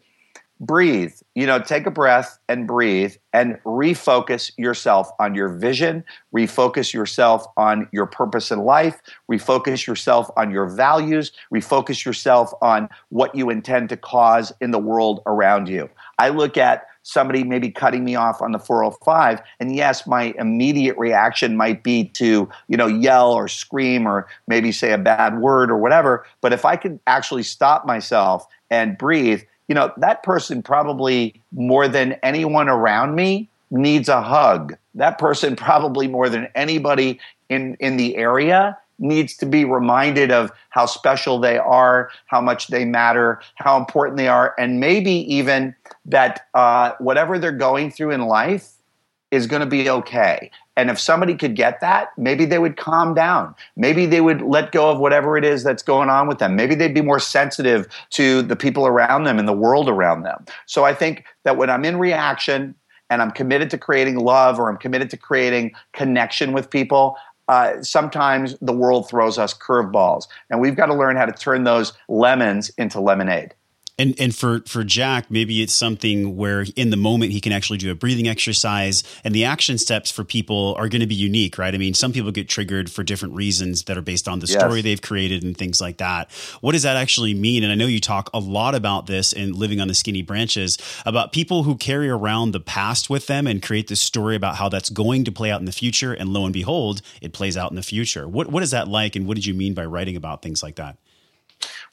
breathe. You know, take a breath and breathe and refocus yourself on your vision, refocus yourself on your purpose in life, refocus yourself on your values, refocus yourself on what you intend to cause in the world around you. I look at somebody maybe cutting me off on the 405 and yes my immediate reaction might be to you know yell or scream or maybe say a bad word or whatever but if i could actually stop myself and breathe you know, that person probably more than anyone around me needs a hug. That person probably more than anybody in, in the area needs to be reminded of how special they are, how much they matter, how important they are, and maybe even that uh, whatever they're going through in life is going to be okay. And if somebody could get that, maybe they would calm down. Maybe they would let go of whatever it is that's going on with them. Maybe they'd be more sensitive to the people around them and the world around them. So I think that when I'm in reaction and I'm committed to creating love or I'm committed to creating connection with people, uh, sometimes the world throws us curveballs. And we've got to learn how to turn those lemons into lemonade. And and for for Jack, maybe it's something where in the moment he can actually do a breathing exercise, and the action steps for people are going to be unique, right? I mean, some people get triggered for different reasons that are based on the yes. story they've created and things like that. What does that actually mean? And I know you talk a lot about this in Living on the Skinny Branches about people who carry around the past with them and create this story about how that's going to play out in the future, and lo and behold, it plays out in the future. What what is that like, and what did you mean by writing about things like that?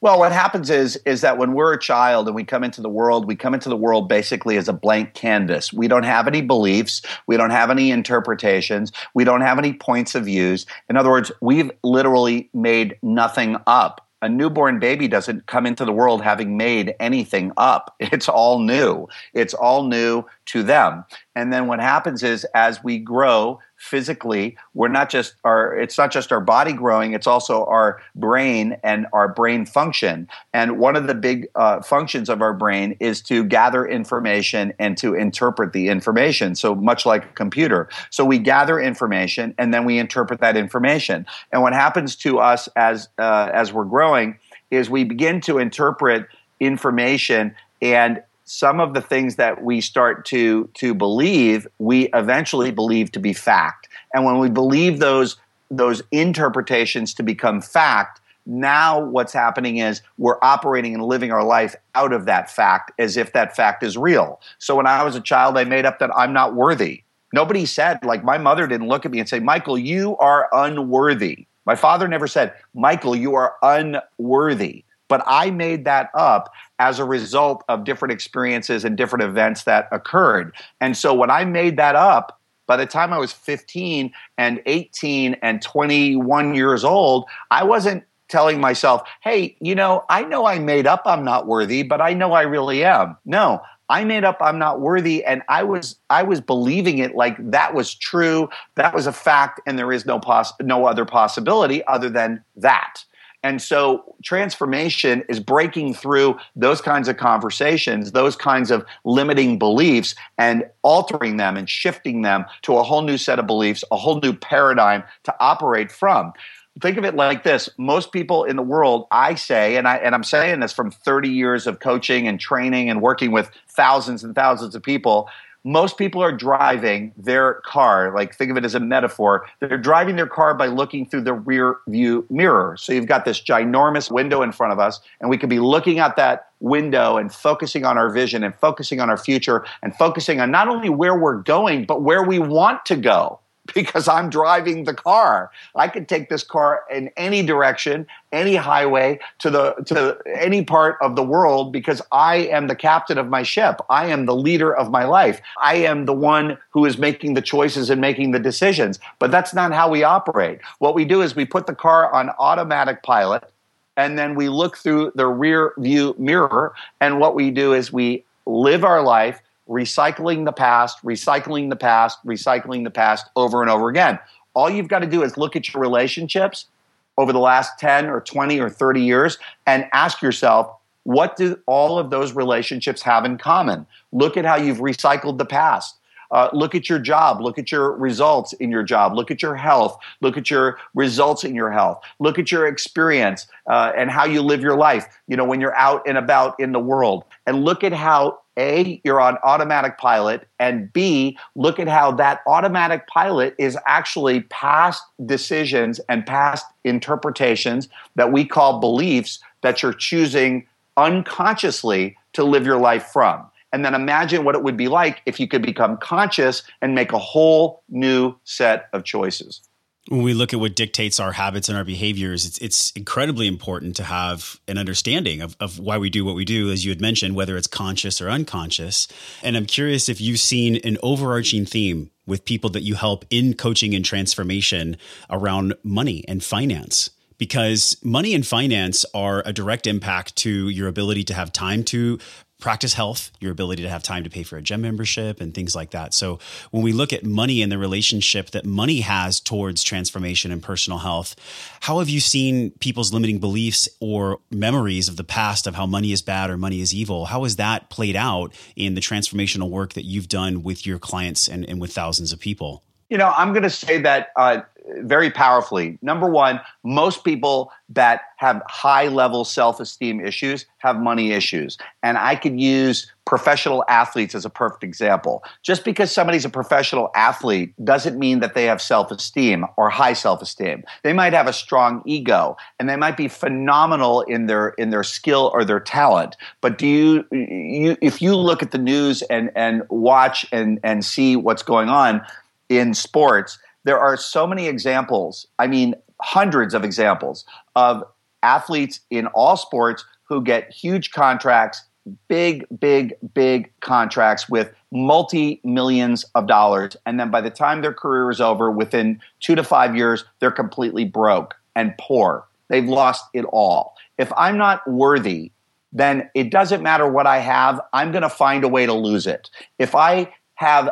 Well, what happens is is that when we're a child and we come into the world, we come into the world basically as a blank canvas. We don't have any beliefs, we don't have any interpretations, we don't have any points of views. In other words, we've literally made nothing up a newborn baby doesn't come into the world having made anything up. It's all new. It's all new to them. And then what happens is as we grow, physically we're not just our it's not just our body growing it's also our brain and our brain function. And one of the big uh, functions of our brain is to gather information and to interpret the information so much like a computer. So we gather information and then we interpret that information. And what happens to us as uh, as we're growing is we begin to interpret information and some of the things that we start to to believe we eventually believe to be fact. And when we believe those those interpretations to become fact now what's happening is we're operating and living our life out of that fact as if that fact is real. So when i was a child i made up that i'm not worthy. Nobody said like my mother didn't look at me and say michael you are unworthy. My father never said michael you are unworthy but I made that up as a result of different experiences and different events that occurred. And so when I made that up, by the time I was 15 and 18 and 21 years old, I wasn't telling myself, hey, you know, I know I made up I'm not worthy, but I know I really am. No, I made up I'm not worthy and I was I was believing it like that was true, that was a fact and there is no poss- no other possibility other than that. And so transformation is breaking through those kinds of conversations, those kinds of limiting beliefs, and altering them and shifting them to a whole new set of beliefs, a whole new paradigm to operate from. Think of it like this. Most people in the world, I say, and I and I'm saying this from 30 years of coaching and training and working with thousands and thousands of people, most people are driving their car like think of it as a metaphor. They're driving their car by looking through the rear view mirror. So you've got this ginormous window in front of us and we could be looking at that window and focusing on our vision and focusing on our future and focusing on not only where we're going but where we want to go because I'm driving the car. I could take this car in any direction, any highway to the to any part of the world because I am the captain of my ship. I am the leader of my life. I am the one who is making the choices and making the decisions. But that's not how we operate. What we do is we put the car on automatic pilot and then we look through the rear view mirror and what we do is we live our life recycling the past, recycling the past, recycling the past over and over again. All you've got to do is look at your relationships over the last 10 or 20 or 30 years and ask yourself, what do all of those relationships have in common? Look at how you've recycled the past. Uh, look at your job. Look at your results in your job. Look at your health. Look at your results in your health. Look at your experience uh, and how you live your life, you know, when you're out and about in the world. And look at how a, you're on automatic pilot, and B, look at how that automatic pilot is actually past decisions and past interpretations that we call beliefs that you're choosing unconsciously to live your life from. And then imagine what it would be like if you could become conscious and make a whole new set of choices when we look at what dictates our habits and our behaviors, it's it's incredibly important to have an understanding of, of why we do what we do, as you had mentioned, whether it's conscious or unconscious. And I'm curious if you've seen an overarching theme with people that you help in coaching and transformation around money and finance because money and finance are a direct impact to your ability to have time to practice health, your ability to have time to pay for a gym membership and things like that. So when we look at money and the relationship that money has towards transformation and personal health, how have you seen people's limiting beliefs or memories of the past of how money is bad or money is evil? How has that played out in the transformational work that you've done with your clients and, and with thousands of people? You know, I'm going to say that uh, very powerfully. Number one, most people that have high level self esteem issues have money issues. And I could use professional athletes as a perfect example. Just because somebody's a professional athlete doesn't mean that they have self esteem or high self esteem. They might have a strong ego and they might be phenomenal in their in their skill or their talent. But do you, you if you look at the news and and watch and and see what's going on in sports, there are so many examples. I mean, hundreds of examples of athletes in all sports who get huge contracts, big, big, big contracts with multi millions of dollars. And then by the time their career is over, within two to five years, they're completely broke and poor. They've lost it all. If I'm not worthy, then it doesn't matter what I have, I'm going to find a way to lose it. If I have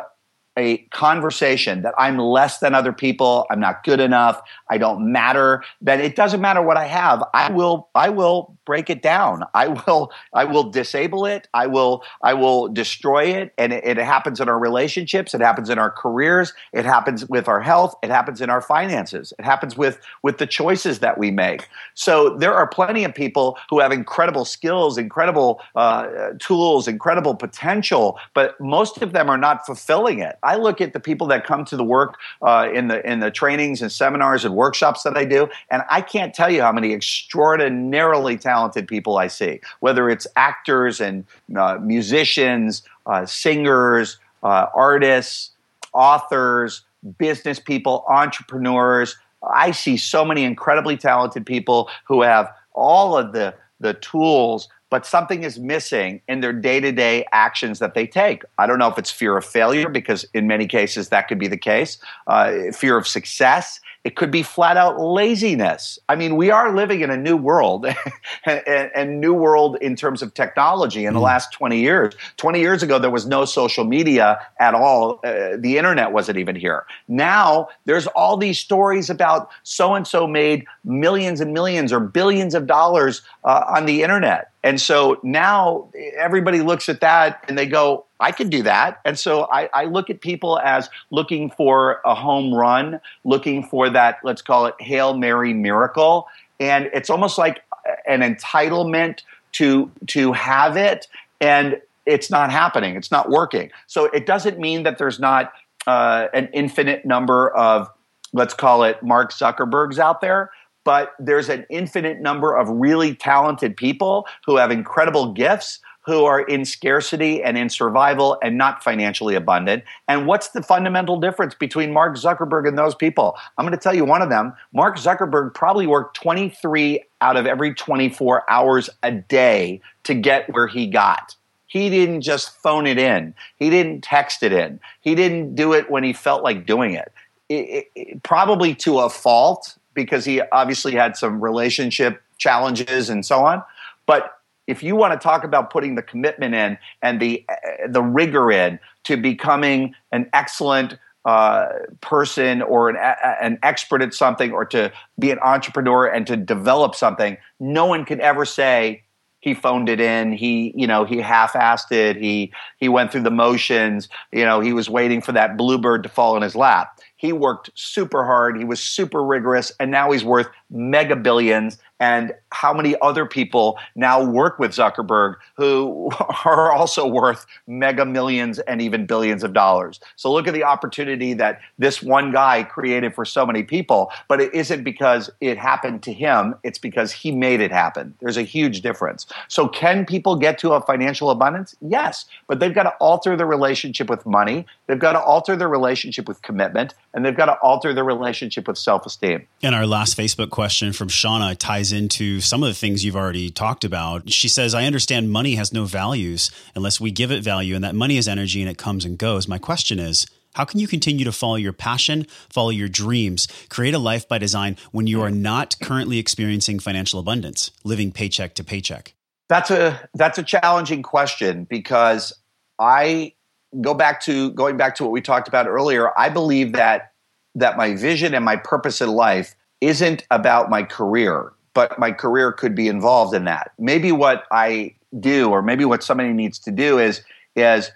a conversation that I'm less than other people, I'm not good enough, I don't matter, that it doesn't matter what I have. I will I will break it down. I will I will disable it. I will I will destroy it and it, it happens in our relationships, it happens in our careers, it happens with our health, it happens in our finances. It happens with with the choices that we make. So there are plenty of people who have incredible skills, incredible uh, tools, incredible potential, but most of them are not fulfilling it. I look at the people that come to the work uh, in the in the trainings and seminars and workshops that I do, and I can't tell you how many extraordinarily talented people I see. Whether it's actors and uh, musicians, uh, singers, uh, artists, authors, business people, entrepreneurs. I see so many incredibly talented people who have all of the the tools but something is missing in their day to day actions that they take. I don't know if it's fear of failure, because in many cases that could be the case, uh, fear of success. It could be flat out laziness. I mean, we are living in a new world, and, new world in terms of technology in the mm. last 20 years. 20 years ago, there was no social media at all. Uh, the internet wasn't even here. Now, there's all these stories about so and so made millions and millions or billions of dollars uh, on the internet. And so now everybody looks at that and they go, I can do that. And so I, I, look at people as looking for a home run, looking for that, let's call it Hail Mary miracle. And it's almost like an entitlement to, to have it. And it's not happening, it's not working. So it doesn't mean that there's not uh, an infinite number of, let's call it Mark Zuckerbergs out there but there's an infinite number of really talented people who have incredible gifts who are in scarcity and in survival and not financially abundant. And what's the fundamental difference between Mark Zuckerberg and those people? I'm going to tell you one of them. Mark Zuckerberg probably worked 23 out of every 24 hours a day to get where he got. He didn't just phone it in. He didn't text it in. He didn't do it when he felt like doing it. It, it, probably to a fault because he obviously had some relationship challenges and so on. But if you want to talk about putting the commitment in and the the rigor in to becoming an excellent uh, person or an, an expert at something or to be an entrepreneur and to develop something, no one can ever say he phoned it in. He, you know, he half-assed it. He he went through the motions. You know, he was waiting for that bluebird to fall in his lap. He worked super hard. He was super rigorous, and now he's worth mega billions and how many other people now work with Zuckerberg who are also worth mega millions and even billions of dollars. So look at the opportunity that this one guy created for so many people, but it isn't because it happened to him, it's because he made it happen. There's a huge difference. So can people get to a financial abundance? Yes, but they've got to alter their relationship with money, they've got to alter their relationship with commitment, and they've got to alter their relationship with self-esteem. And our last Facebook question from Shauna ties into some of the things you've already talked about. She says, I understand money has no values unless we give it value, and that money is energy and it comes and goes. My question is, How can you continue to follow your passion, follow your dreams, create a life by design when you are not currently experiencing financial abundance, living paycheck to paycheck? That's a that's a challenging question because I go back to going back to what we talked about earlier. I believe that that my vision and my purpose in life isn't about my career, but my career could be involved in that. Maybe what I do or maybe what somebody needs to do is is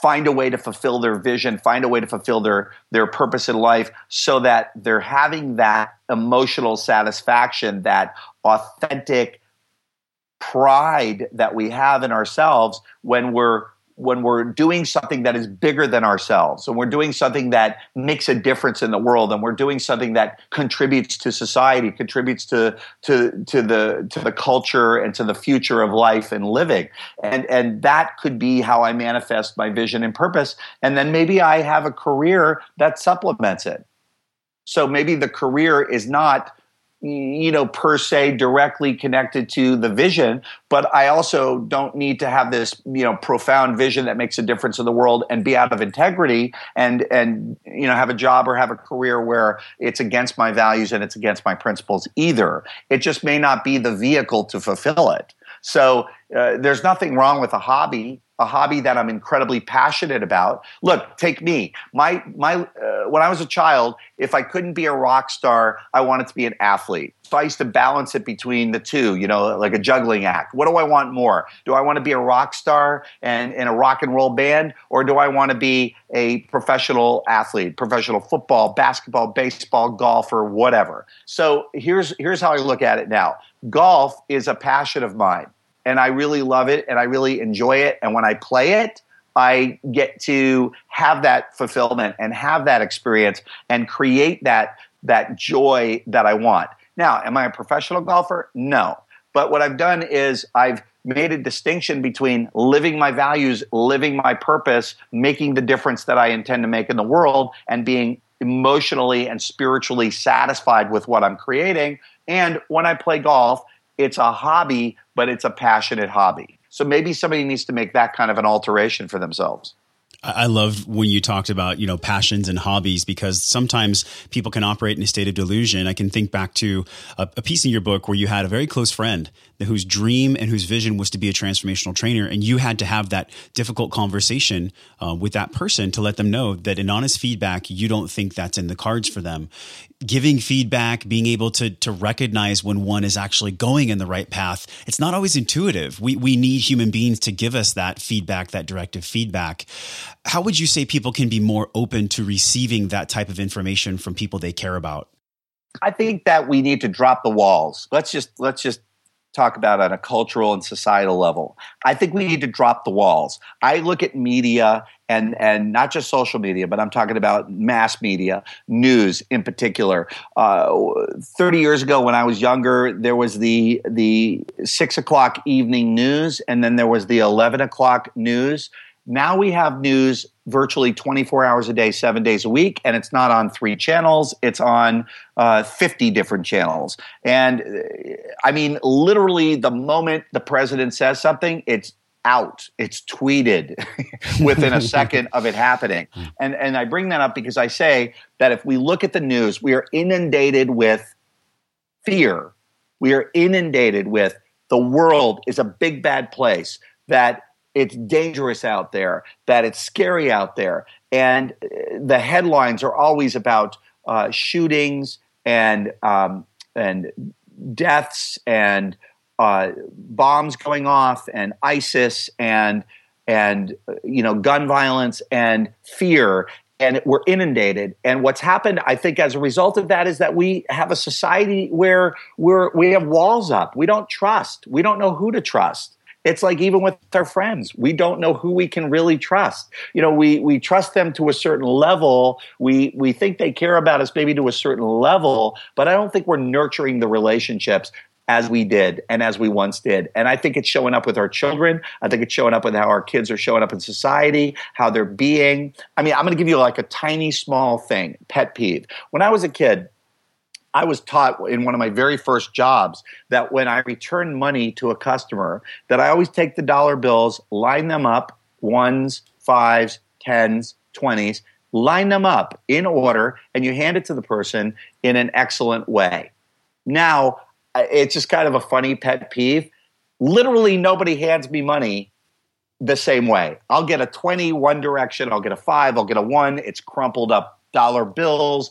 find a way to fulfill their vision, find a way to fulfill their their purpose in life so that they're having that emotional satisfaction, that authentic pride that we have in ourselves when we're when we're doing something that is bigger than ourselves and we're doing something that makes a difference in the world and we're doing something that contributes to society contributes to to to the to the culture and to the future of life and living. And and that could be how I manifest my vision and purpose. And then maybe I have a career that supplements it. So maybe the career is not you know, per se directly connected to the vision, but I also don't need to have this, you know, profound vision that makes a difference in the world and be out of integrity and and you know have a job or have a career where it's against my values and it's against my principles either. It just may not be the vehicle to fulfill it. So uh, there's nothing wrong with a hobby a hobby that I'm incredibly passionate about. Look, take me. My my uh, when I was a child, if I couldn't be a rock star, I wanted to be an athlete. So I used to balance it between the two, you know, like a juggling act. What do I want more? Do I want to be a rock star and in a rock and roll band or do I want to be a professional athlete, professional football, basketball, baseball, golf or whatever. So here's here's how I look at it now. Golf is a passion of mine and I really love it and I really enjoy it. And when I play it, I get to have that fulfillment and have that experience and create that that joy that I want. Now, am I a professional golfer? No. But what I've done is I've made a distinction between living my values, living my purpose, making the difference that I intend to make in the world, and being emotionally and spiritually satisfied with what I'm creating. And when I play golf, it's a hobby, but it's a passionate hobby. So maybe somebody needs to make that kind of an alteration for themselves. I love when you talked about, you know, passions and hobbies because sometimes people can operate in a state of delusion. I can think back to a, a, piece in your book where you had a very close friend whose dream and whose vision was to be a transformational trainer. And you had to have that difficult conversation uh, with that person to let them know that in honest feedback, you don't think that's in the cards for them. Giving feedback, being able to, to recognize when one is actually going in the right path, it's not always intuitive. We, we need human beings to give us that feedback, that directive feedback. How would you say people can be more open to receiving that type of information from people they care about? I think that we need to drop the walls. Let's just let's just talk about on a cultural and societal level. I think we need to drop the walls. I look at media and and not just social media, but I'm talking about mass media, news in particular. Uh, Thirty years ago, when I was younger, there was the the six o'clock evening news, and then there was the eleven o'clock news. Now we have news virtually 24 hours a day, seven days a week, and it's not on three channels, it's on uh, 50 different channels. And uh, I mean, literally, the moment the president says something, it's out. It's tweeted within a second of it happening. And, and I bring that up because I say that if we look at the news, we are inundated with fear. We are inundated with the world is a big bad place, that it's dangerous out there, that it's scary out there. And uh, the headlines are always about uh, shootings and, um, and deaths and uh, bombs going off and ISIS and, and uh, you know, gun violence and fear. And we're inundated. And what's happened, I think, as a result of that, is that we have a society where we're we have walls up. We don't trust. We don't know who to trust it's like even with our friends we don't know who we can really trust you know we we trust them to a certain level we we think they care about us maybe to a certain level but i don't think we're nurturing the relationships as we did and as we once did. And I think it's showing up with our children. I think it's showing up with how our kids are showing up in society, how they're being. I mean, I'm going to give you like a tiny small thing, pet peeve. When I was a kid, I was taught in one of my very first jobs that when I return money to a customer, that I always take the dollar bills, line them up, ones, fives, tens, twenties, line them up in order, and you hand it to the person in an excellent way. Now, it's just kind of a funny pet peeve. Literally, nobody hands me money the same way. I'll get a 20 one direction, I'll get a five, I'll get a one. It's crumpled up dollar bills.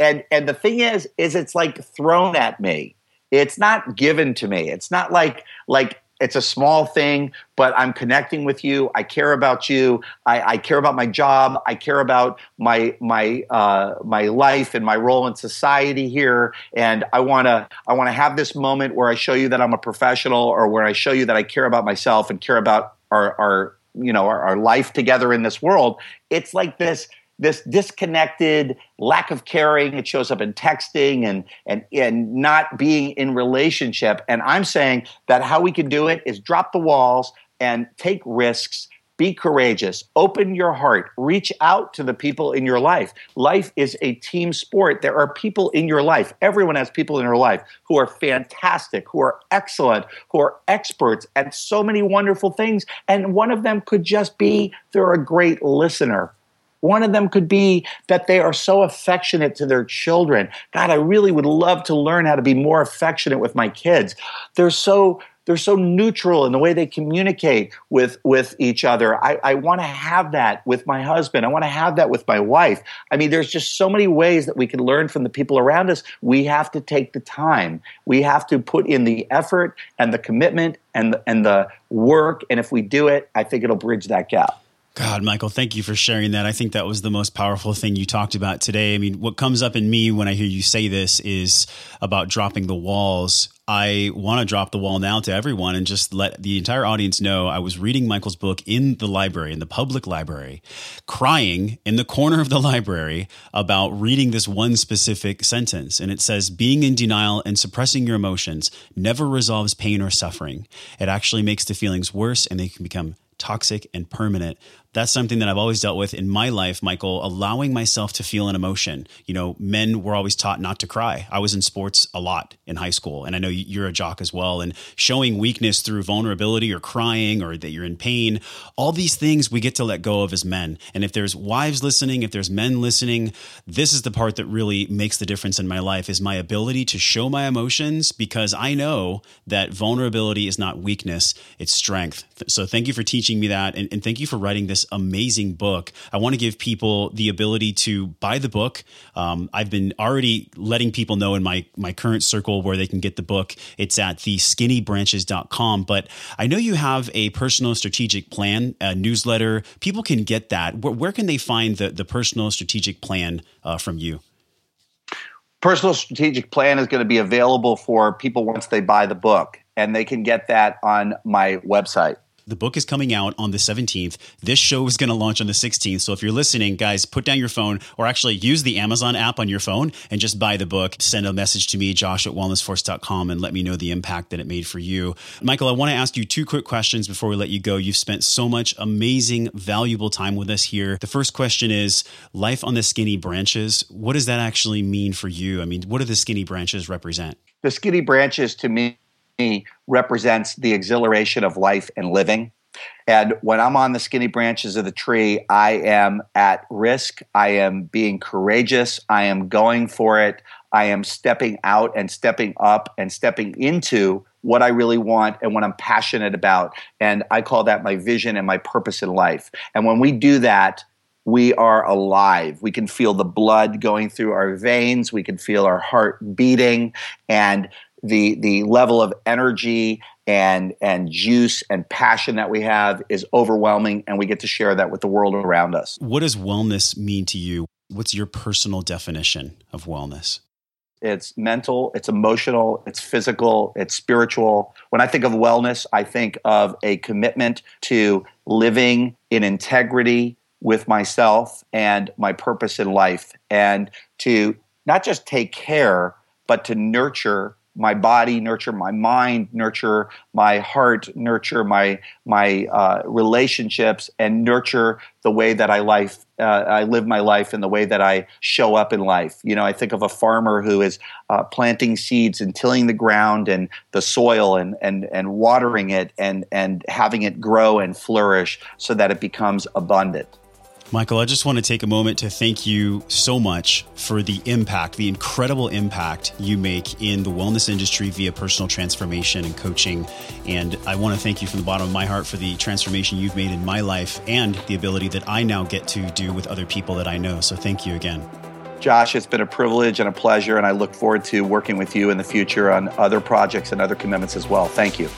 And and the thing is, is it's like thrown at me. It's not given to me. It's not like like it's a small thing, but I'm connecting with you. I care about you. I, I care about my job. I care about my my uh, my life and my role in society here. And I want to I want to have this moment where I show you that I'm a professional, or where I show you that I care about myself and care about our our you know our, our life together in this world. It's like this this disconnected lack of caring it shows up in texting and and and not being in relationship. And i'm saying that how we can do it is drop the walls and take risks be courageous open your heart reach out to the people in your life. Life is a team sport. There are people in your life. Everyone has people in their life who are fantastic who are excellent who are experts at so many wonderful things. And one of them could just be they're a great listener one of them could be that they are so affectionate to their children. God, I really would love to learn how to be more affectionate with my kids. They're so they're so neutral in the way they communicate with with each other. I, I want to have that with my husband. I want to have that with my wife. I mean, there's just so many ways that we can learn from the people around us. We have to take the time. We have to put in the effort and the commitment and and the work. And if we do it, I think it'll bridge that gap. God, Michael, thank you for sharing that. I think that was the most powerful thing you talked about today. I mean, what comes up in me when I hear you say this is about dropping the walls. I want to drop the wall now to everyone and just let the entire audience know I was reading Michael's book in the library, in the public library, crying in the corner of the library about reading this one specific sentence. And it says, Being in denial and suppressing your emotions never resolves pain or suffering. It actually makes the feelings worse and they can become toxic and permanent that's something that I've always dealt with in my life, Michael, allowing myself to feel an emotion. You know, men were always taught not to cry. I was in sports a lot in high school, and I know you're a jock as well. And showing weakness through vulnerability or crying or that you're in pain, all these things we get to let go of as men. And if there's wives listening, if there's men listening, this is the part that really makes the difference in my life is my ability to show my emotions because I know that vulnerability is not weakness, it's strength. So thank you for teaching me that. And, and thank you for writing this amazing book. I want to give people the ability to buy the book. Um, I've been already letting people know in my my current circle where they can get the book. It's at theskinnybranches.com. But I know you have a personal strategic plan, newsletter. People can get that. Where, where can they find the, the personal strategic plan uh, from you? Personal strategic plan is going to be available for people once they buy the book, and they can get that on my website. The book is coming out on the 17th. This show is going to launch on the 16th. So if you're listening, guys, put down your phone or actually use the Amazon app on your phone and just buy the book. Send a message to me, josh at wellnessforce.com, and let me know the impact that it made for you. Michael, I want to ask you two quick questions before we let you go. You've spent so much amazing, valuable time with us here. The first question is life on the skinny branches. What does that actually mean for you? I mean, what do the skinny branches represent? The skinny branches to me represents the exhilaration of life and living. And when I'm on the skinny branches of the tree, I am at risk. I am being courageous. I am going for it. I am stepping out and stepping up and stepping into what I really want and what I'm passionate about. And I call that my vision and my purpose in life. And when we do that, we are alive. We can feel the blood going through our veins. We can feel our heart beating. And the the level of energy and and juice and passion that we have is overwhelming and we get to share that with the world around us. What does wellness mean to you? What's your personal definition of wellness? It's mental, it's emotional, it's physical, it's spiritual. When I think of wellness, I think of a commitment to living in integrity with myself and my purpose in life and to not just take care but to nurture my body, nurture my mind, nurture my heart, nurture my my uh, relationships, and nurture the way that I life uh, I live my life and the way that I show up in life. You know, I think of a farmer who is uh, planting seeds and tilling the ground and the soil and and and watering it and and having it grow and flourish so that it becomes abundant. Michael, I just want to take a moment to thank you so much for the impact, the incredible impact you make in the wellness industry via personal transformation and coaching. And I want to thank you from the bottom of my heart for the transformation you've made in my life and the ability that I now get to do with other people that I know. So thank you again. Josh, it's been a privilege and a pleasure, and I look forward to working with you in the future on other projects and other commitments as well. Thank you.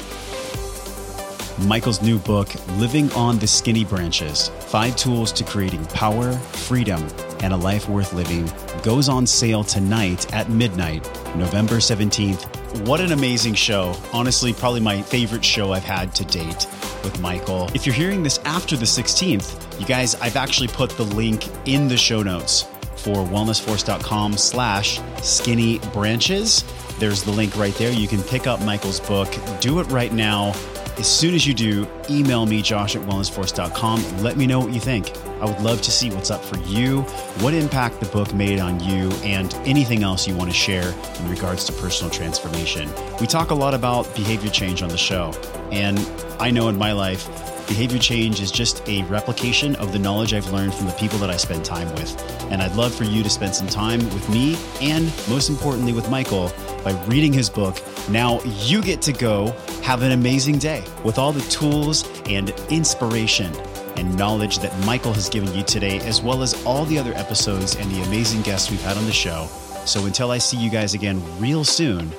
Michael's new book, Living on the Skinny Branches Five Tools to Creating Power, Freedom, and a Life Worth Living, goes on sale tonight at midnight, November 17th. What an amazing show. Honestly, probably my favorite show I've had to date with Michael. If you're hearing this after the 16th, you guys, I've actually put the link in the show notes for wellnessforce.com slash skinny branches. There's the link right there. You can pick up Michael's book. Do it right now. As soon as you do, email me, josh at wellnessforce.com. Let me know what you think. I would love to see what's up for you, what impact the book made on you, and anything else you want to share in regards to personal transformation. We talk a lot about behavior change on the show, and I know in my life, behavior change is just a replication of the knowledge I've learned from the people that I spend time with. And I'd love for you to spend some time with me and, most importantly, with Michael by reading his book. Now you get to go have an amazing day with all the tools and inspiration and knowledge that Michael has given you today, as well as all the other episodes and the amazing guests we've had on the show. So until I see you guys again real soon,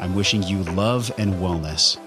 I'm wishing you love and wellness.